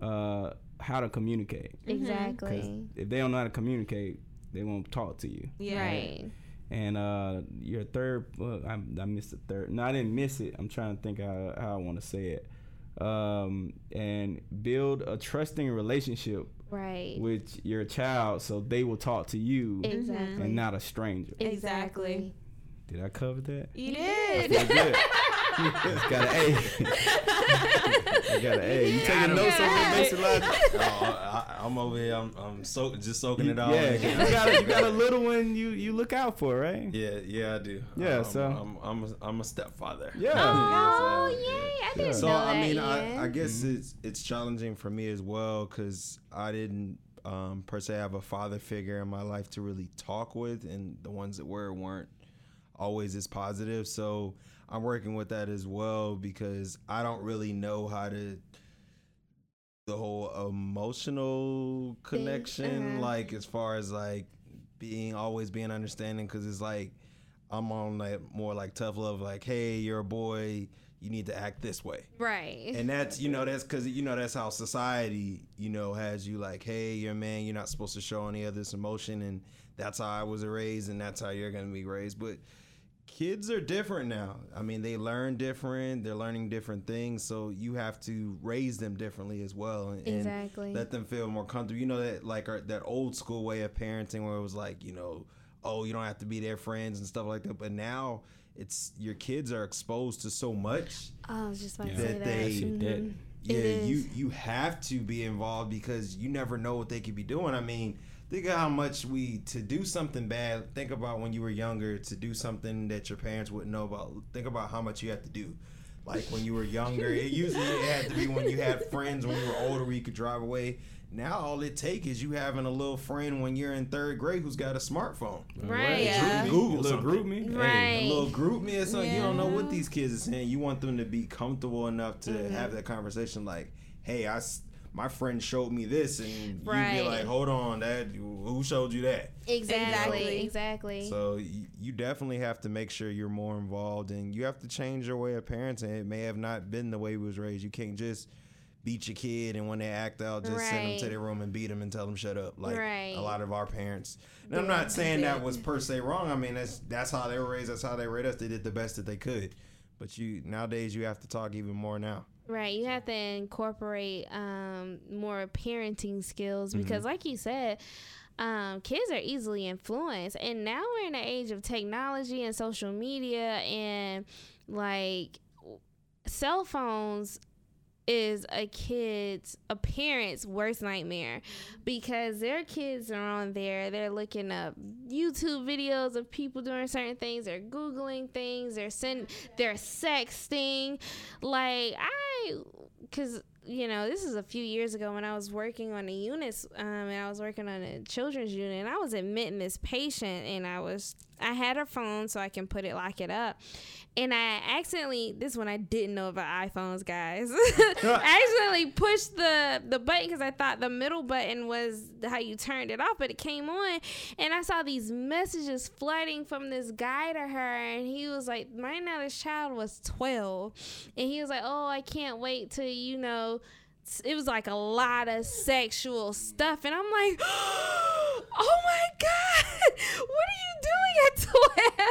uh, how to communicate. Exactly. if they don't know how to communicate, they won't talk to you. Yeah. Right. And uh, your third, well, I, I missed the third. No, I didn't miss it. I'm trying to think how, how I want to say it. Um, and build a trusting relationship Right. with your child so they will talk to you Exactly. and not a stranger. Exactly. Did I cover that? You did. did. Good. got an A. I got an A. You taking notes over there, Mason Lodge? Oh, I, I'm over here. I'm, I'm so, just soaking it all. Yeah, in. you got, a, you got a little one you, you look out for, right? Yeah, yeah, I do. Yeah, I'm, so- I'm, I'm, a, I'm a stepfather. Yeah. Oh, Yeah, so, yay. I didn't So know I mean, yet. I, I guess Mhm. it's it's challenging for me as well because I didn't um, per se have a father figure in my life to really talk with, and the ones that were weren't always as positive. So I'm working with that as well because I don't really know how to the whole emotional connection, uh-huh. like as far as like being always being understanding, because it's like I'm on that more like tough love, like hey, you're a boy, you need to act this way. Right. And that's you know that's because you know that's how society you know has you like, hey, you're a man, you're not supposed to show any of this emotion, and that's how I was raised, and that's how you're gonna be raised. But kids are different now. I mean, they learn different. They're learning different things, so you have to raise them differently as well, and, and Exactly. let them feel more comfortable. You know that like our, that old school way of parenting, where it was like, you know, oh, you don't have to be their friends and stuff like that. But now it's your kids are exposed to so much I was just about to Yeah. say That that. they- Mhm. yeah, you you have to be involved because you never know what they could be doing. I mean, think of how much we to do something bad. Think about when you were younger to do something that your parents wouldn't know about. Think about how much you have to do. Like when you were younger, it usually it had to be when you had friends when you were older where you could drive away. Now all it take is you having a little friend when you're in third grade who's got a smartphone. Right. Yeah. Google Little something. GroupMe. Right. Hey, A little GroupMe or something. You don't know what these kids are saying. You want them to be comfortable enough to Mm-hmm. have that conversation. Like, hey, I, s- my friend showed me this, and you'd be like, hold on, that who showed you that? Exactly. Exactly. Exactly. So you, you definitely have to make sure you're more involved, and you have to change your way of parenting. It may have not been the way we was raised. You can't just beat your kid, and when they act out, just send them to their room and beat them and tell them shut up. Like Right. a lot of our parents. And I'm not saying that was per se wrong. I mean that's that's how they were raised. That's how they raised us. They did the best that they could. But you nowadays you have to talk even more now. Right, you have to incorporate um, more parenting skills because, like you said, um, kids are easily influenced, and now we're in the age of technology and social media, and like cell phones is a kid's a parent's worst nightmare. Because their kids are on there they're looking up youtube videos of people doing certain things they're googling things they're sending they're sexting. Like i because you know this is a few years ago when i was working on the units um, and i was working on a children's unit and i was admitting this patient and i was i had her phone so i can put it lock it up and I accidentally this one I didn't know about iPhones, guys. I accidentally pushed the the button because I thought the middle button was how you turned it off, but it came on, and I saw these messages flooding from this guy to her, and he was like, "My this child was twelve, and he was like, oh, I can't wait to you know." It was like a lot of sexual stuff, and I'm like, "Oh my god, what are you doing at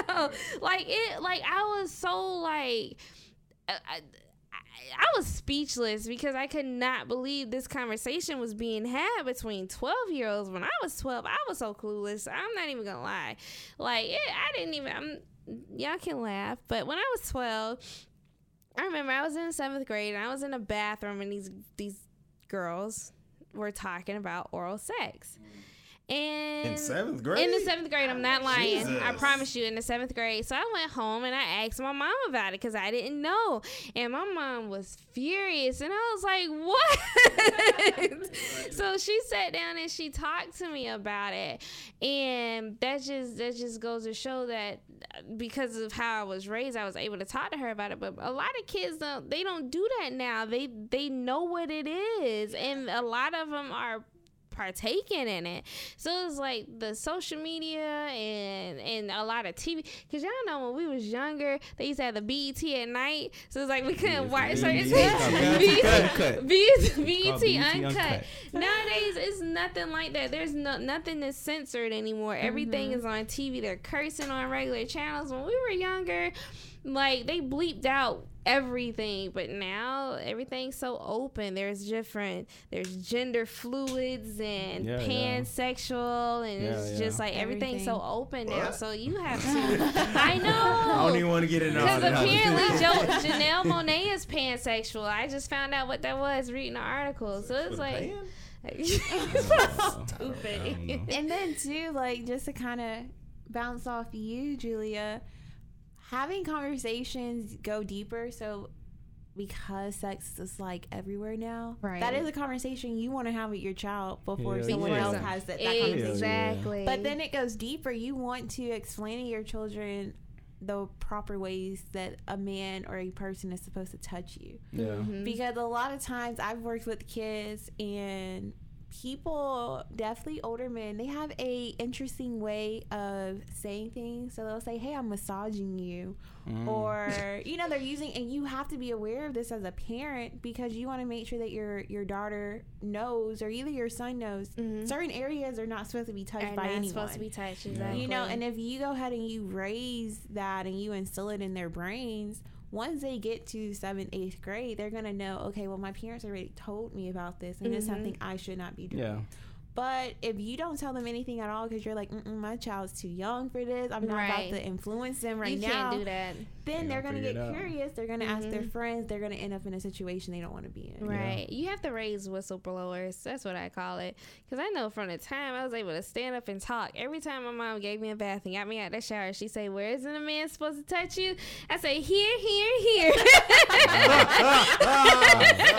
12?" Like it, like I was so like, uh, I, I, I was speechless because I could not believe this conversation was being had between 12 year olds. When I was 12, I was so clueless. I'm not even gonna lie. Like it, I didn't even. I'm, y'all can laugh, but when I was 12. I remember I was in seventh grade and I was in a bathroom and these these girls were talking about oral sex. And In seventh grade. in the seventh grade, I'm not lying. I promise you, in the seventh grade. So I went home and I asked my mom about it because I didn't know. And my mom was furious. And I was like, what? so she sat down and she talked to me about it. And that just that just goes to show that uh, because of how I was raised, I was able to talk to her about it. But a lot of kids don't they don't do that now. They they know what it is. And a lot of them are partaking in it. So it's like the social media and and a lot of TV. Cause y'all know when we was younger, they used to have the BET at night. So it's like we couldn't watch certain things. Uncut. BET, Uncut. Nowadays, it's nothing like that. There's no nothing is censored anymore. Everything is on TV. They're cursing on regular channels. When we were younger, like they bleeped out everything but now everything's so open there's different there's gender fluids and Yeah, yeah. pansexual and Yeah, it's yeah. just like everything's so open now so you have to i know I don't even want to get into all because that. apparently jo- Janelle Monáe is pansexual. I just found out what that was reading the article. So it's like oh, I don't. And then too, like just to kind of bounce off you, Julia, having conversations go deeper. So because sex is like everywhere now, Right. That is a conversation you want to have with your child before Hell someone yeah. else has that, that conversation. exactly. But then it goes deeper. You want to explain to your children the proper ways that a man or a person is supposed to touch you Yeah. Mhm. because a lot of times I've worked with kids and people definitely older men they have a interesting way of saying things so they'll say hey i'm massaging you Mm. or you know they're using and you have to be aware of this as a parent because you want to make sure that your your daughter knows or either your son knows Mhm. certain areas are not supposed to be touched Are by not anyone supposed to be touched. Exactly. you know and if you go ahead and you raise that and you instill it in their brains once they get to seventh eighth grade they're gonna know okay well my parents already told me about this and it's Mhm. something i should not be doing Yeah. but if you don't tell them anything at all because you're like Mm-mm, my child's too young for this i'm not Right. about to influence them right you now You can't do that. Then They they're gonna gonna get curious they're gonna ask their Mhm. friends they're gonna end up in a situation they don't want to be in Right. You have to raise whistleblowers. That's what I call it. Because I know from the time I was able to stand up and talk, every time my mom gave me a bath and got me out of the shower, she say, Where isn't a man supposed to touch you? I say, Here, here, here.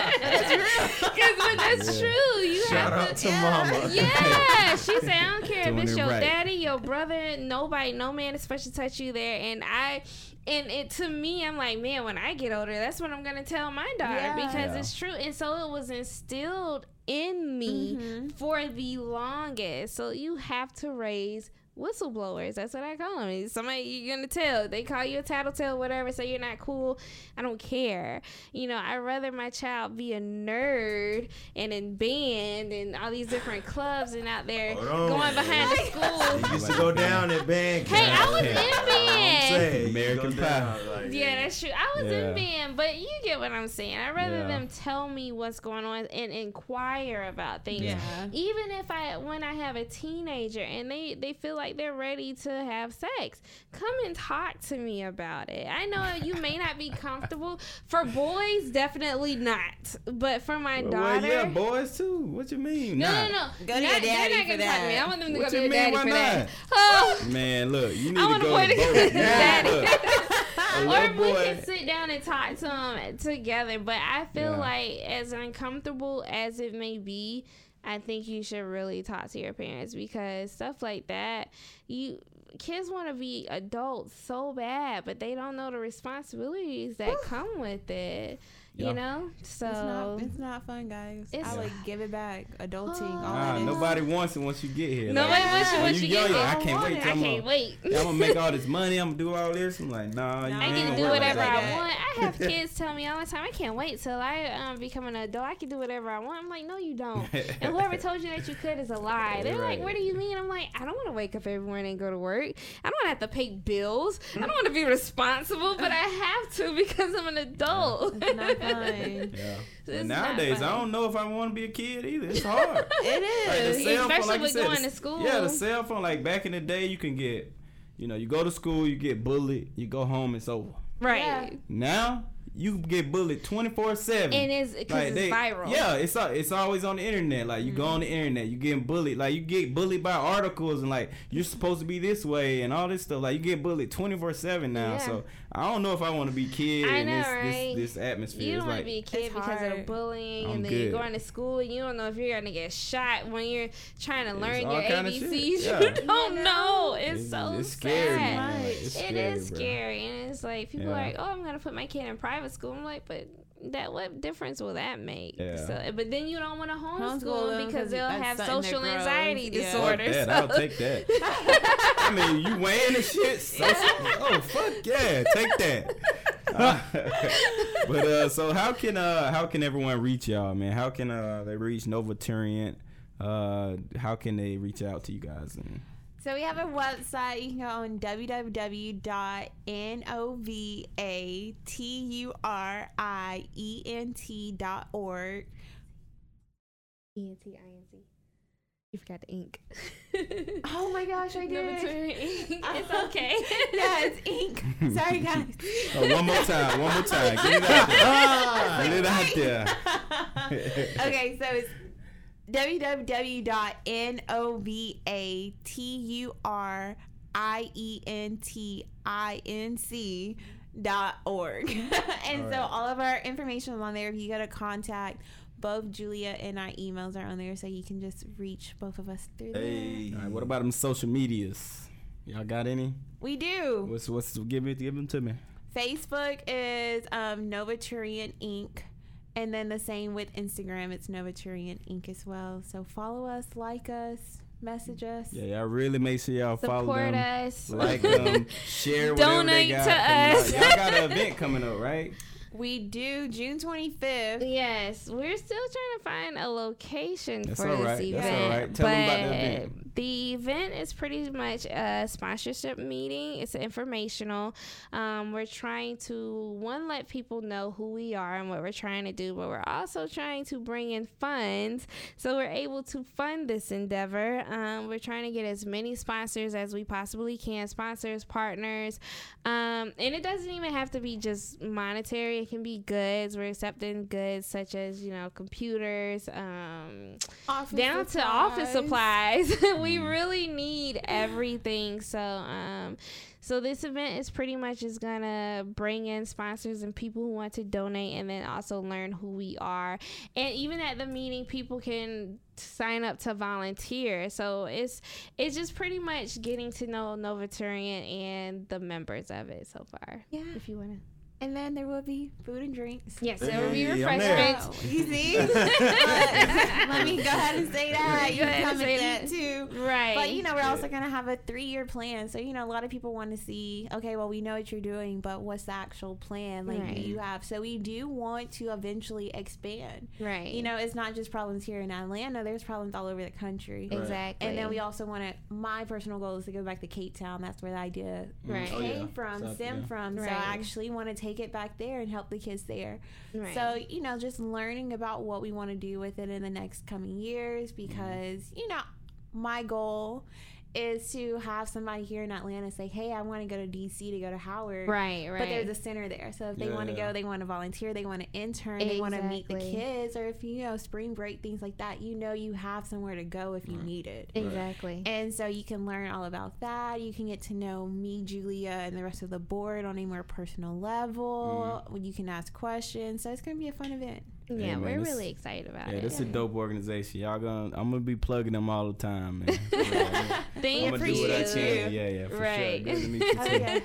Because when that's Yeah. true, you Shout have out to. to mama. Yeah, she said, I don't care if it's your right. daddy, your brother, nobody, no man is supposed to touch you there. And I, and it to me, I'm like, man, when I get older, that's what I'm gonna tell my daughter Yeah. because Yeah. it's true. And so it was instilled in me Mhm. for the longest. So you have to raise whistleblowers. That's what I call them. Somebody you're gonna tell. They call you a tattletale, whatever. Say you're not cool. I don't care. You know, I'd rather my child be a nerd and in band and all these different clubs and out there going behind the school. It used to go down at band Hey, I was camp. in I'm band. saying, American Pie. like, Yeah, that's true. I was Yeah. in band, but you get what I'm saying. I'd rather Yeah. them tell me what's going on and inquire about things. Yeah. Even if I, when I have a teenager and they they feel like they're ready to have sex, come and talk to me about it. I know you may not be comfortable. For boys, definitely not. But for my Well, daughter, yeah, boys too. What you mean? no, Nah. no, no. Go to Not- your they're daddy not for gonna talk to me. that. I want them to What go to their mean, daddy why for that. Oh. Man, look, you need I to want a go boy to to go both. to his daddy. or little we boy. can sit down and talk to them together. But I feel Yeah. like, as uncomfortable as it may be, I think you should really talk to your parents because stuff like that, you kids want to be adults so bad, but they don't know the responsibilities that come with it. Yeah. You know, so it's not it's not fun guys It's- i would give it back adulting all Nah, nobody wants it once you get here. nobody Like, wants you once you you get here. I can't wait. I till I'm can't gonna- wait. I'm gonna make all this money. I'm gonna do all this. I'm like, nah, you I ain't can gonna do whatever like I that. want. I have kids tell me all the time, I can't wait till I um, become an adult. I can do whatever I want. I'm like, no, you don't. and whoever told you that you could is a lie. They're like, what do you mean? I'm like, I don't want to wake up every morning and go to work. I don't want to have to pay bills. I don't want to be responsible, but I have to because I'm an adult. It's fun Yeah. It's But not nowadays, I don't know if I want to be a kid either. It's hard. it is, Like, the is cell phone, Especially like you with said, going the- to school. Yeah, the cell phone. Like back in the day, you can get, you know, you go to school, you get bullied, you go home, it's over. right. Yeah. Now you get bullied twenty four seven. And it's because Like it's they, viral. yeah, it's it's always on the internet. Like you go on the Mm-hmm. internet, you getting bullied. Like you get bullied by articles and like you're supposed to be this way and all this stuff. Like you get bullied twenty four seven now. Yeah. So I don't know if I want to be kid I in know, this, right? this this atmosphere. You don't want like to be a kid It's because of hard. bullying, I'm and then good. you're going to school and you don't know if you're gonna get shot when you're trying to learn your ABCs. shit. You don't You know. know? It's, it's, so it's scary. sad. Man. Like, it's It scary, is bro. scary, and it's like people Yeah. are like, "Oh, I'm gonna put my kid in private school." I'm like, but that what difference will that make? Yeah. So, but then you don't want to homeschool, Homeschool them them 'cause because they'll have social grows. anxiety Yeah. Fuck disorder. that. so- I'll take that. I mean, you weighing the shit. So, oh fuck yeah, take that. Uh, but uh, so how can uh how can everyone reach y'all, man? How can uh they reach Novaturient? Uh, how can they reach out to you guys? And So we have a website. You can go on www.novaturient.org. E N T I N C. You forgot the ink. Oh my gosh, I Number two, did. ink. It's okay. yeah, it's ink. Sorry, guys. oh, one more time, one more time. Get it out there. Get it out there. okay, so it's www.novaturientinc dot org. and so all of our information is on there. If you go to contact, both Julia and our emails are on there, so you can just reach both of us through there. Hey. All right, what about them social medias? Y'all got any? We do. What's what's give it give them to me. Facebook is um, Novaturient Inc. And then the same with Instagram. It's Novaturient Inc. as well. So follow us, like us, message us. Yeah, y'all really make sure y'all follow Support them, us. like them, um, share whatever they Donate got to coming us. out. Y'all got an event coming up, right? We do June 25th. Yes, we're still trying to find a location That's for all this event. That's all right. Tell but 'em about the event. The event is pretty much a sponsorship meeting. It's informational. Um, we're trying to one let people know who we are and what we're trying to do, but we're also trying to bring in funds so we're able to fund this endeavor. Um, we're trying to get as many sponsors as we possibly can, sponsors, partners, um, and it doesn't even have to be just monetary. It can be goods. We're accepting goods such as you know computers, um, down to office supplies. we Mm. really need everything. So, um, so this event is pretty much is gonna bring in sponsors and people who want to donate, and then also learn who we are. And even at the meeting, people can sign up to volunteer. So it's it's just pretty much getting to know Novaturient and the members of it so far. Yeah. If you wanna, And then there will be food and drinks. yes, there will be Hey, I'm there. refreshments. Oh, you see? Let me go ahead and say that. You ahead and come say and that. eat too. Right. But you know, we're also gonna have a three-year plan. So you know, a lot of people want to see. Okay, well, we know what you're doing, but what's the actual plan? Like Right. you have. So we do want to eventually expand. right. You know, it's not just problems here in Atlanta. There's problems all over the country. Right. exactly. And then we also want to. My personal goal is to go back to Cape Town. That's where the idea Right. Mm. Oh, came yeah. from, South- stem yeah. from. So I actually want to take it back there and help the kids there. Right. So, you know, just learning about what we want to do with it in the next coming years mm-hmm. because, you know, my goal is to have somebody here in Atlanta say, "Hey, I want to go to DC to go to Howard." right, right. But there's a center there. So if they Yeah, want to yeah. go, they want to volunteer, they want to intern, they want to meet the kids or if you know spring break things like that, you know you have somewhere to go if you need it. exactly. And so you can learn all about that. You can get to know me, Julia, and the rest of the board on a more personal level. Mm-hmm. You can ask questions. So it's going to be a fun event. Yeah, man, we're really excited about it. Yeah, it. this is a dope organization. Y'all gonna I'm gonna be plugging them all the time, man. Thank I'm gonna do what I you. can. Yeah, yeah, for Right. sure. Good to meet you too. Okay.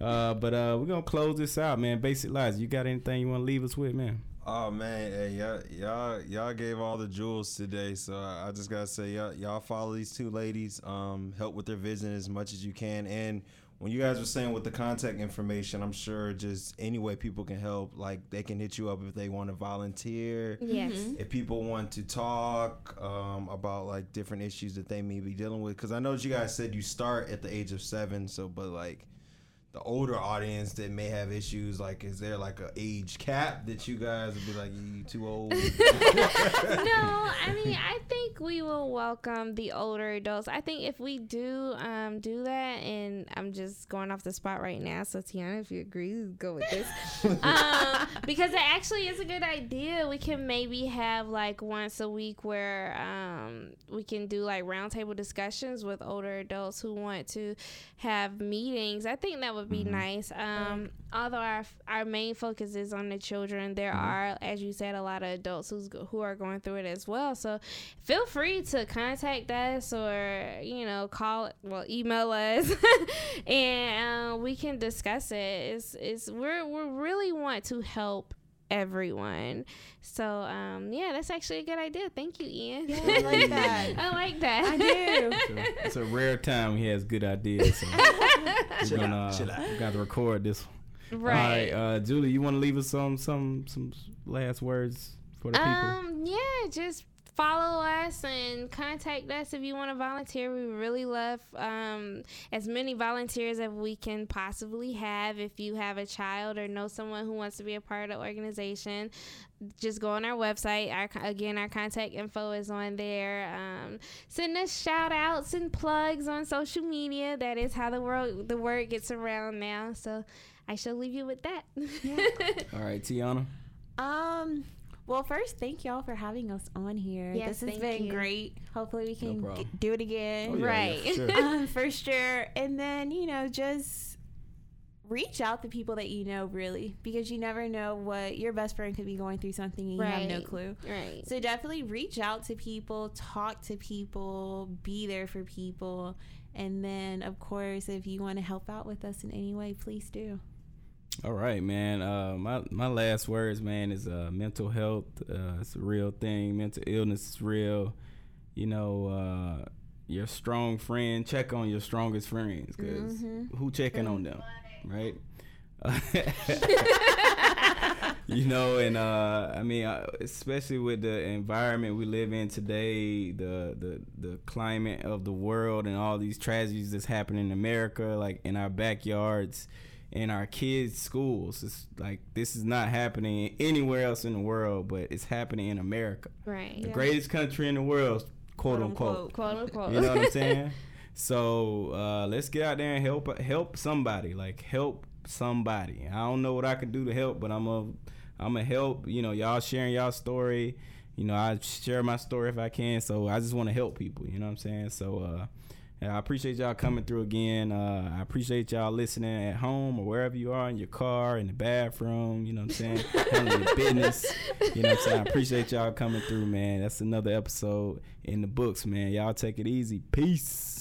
Uh, but uh, we're gonna close this out, man. Basic lies. You got anything you want to leave us with, man? Oh man, hey, y'all, y'all, y'all gave all the jewels today, so I I just gotta say, y'all, y'all follow these two ladies, um, help with their vision as much as you can, and when you guys were saying with the contact information, I'm sure just any way people can help, like they can hit you up if they want to volunteer, Yes. if people want to talk um, about like different issues that they may be dealing with, because I know that you guys said you start at the age of seven, so but like the older audience that may have issues like is there like a age cap that you guys would be like you too old no, I mean, I think we will welcome the older adults. I think if we do um, do that, and I'm just going off the spot right now, so Tionna, if you agree, go with this. um, because it actually is a good idea. We can maybe have like once a week where um, we can do like roundtable discussions with older adults who want to have meetings. I think that would be nice. Um, although our our main focus is on the children, there are, as you said, a lot of adults who's go- who are going through it as well. So feel free to contact us or you know call well email us and um, we can discuss it. It's it's we're we really want to help everyone. So um yeah, that's actually a good idea. Thank you, Ian. Yeah, I like that. I like that. I do. So it's a rare time he has good ideas. So we're gonna uh, we got to record this. One. right. All right, uh, Julie, you want to leave us some some some last words for the people? Um, yeah, just follow us and contact us if you want to volunteer. We really love um, as many volunteers as we can possibly have. If you have a child or know someone who wants to be a part of the organization, just go on our website. Our again, our contact info is on there. Um, send us shout outs and plugs on social media. That is how the world the word gets around now. So. I shall leave you with that. All right, Tionna. Um. Well, first, thank y'all for having us on here. Yes, this has thank been you. great. Hopefully, we can problem. g- do it again. Oh, yeah, yeah, Right. for sure. um, for sure. And then, you know, just reach out to people that you know, really, because you never know what your best friend could be going through something and you have no clue. right. So definitely reach out to people, talk to people, be there for people. And then, of course, if you want to help out with us in any way, please do. All right, man. Uh, my my last words, man, is uh, mental health. Uh, it's a real thing. Mental illness is real. You know, uh, your strong friend. Check on your strongest friends, because Mm-hmm. who checking on them, right? you know, and uh, I mean, uh, especially with the environment we live in today, the the the climate of the world, and all these tragedies that's happening in America, like in our backyards, in our kids' schools. It's like this is not happening anywhere else in the world, but it's happening in America, Right. the yeah. greatest country in the world, quote, unquote. Quote unquote. You know what I'm saying? So uh, let's get out there and help help somebody. Like help somebody. I don't know what I can do to help, but I'm a I'm a help. You know, y'all sharing y'all story. You know, I share my story if I can. So I just want to help people. You know what I'm saying? So uh, I appreciate y'all coming through again. Uh, I appreciate y'all listening at home or wherever you are in your car, in the bathroom. You know what I'm saying? Handling your business. You know what I'm saying? I appreciate y'all coming through, man. That's another episode in the books, man. Y'all take it easy. Peace.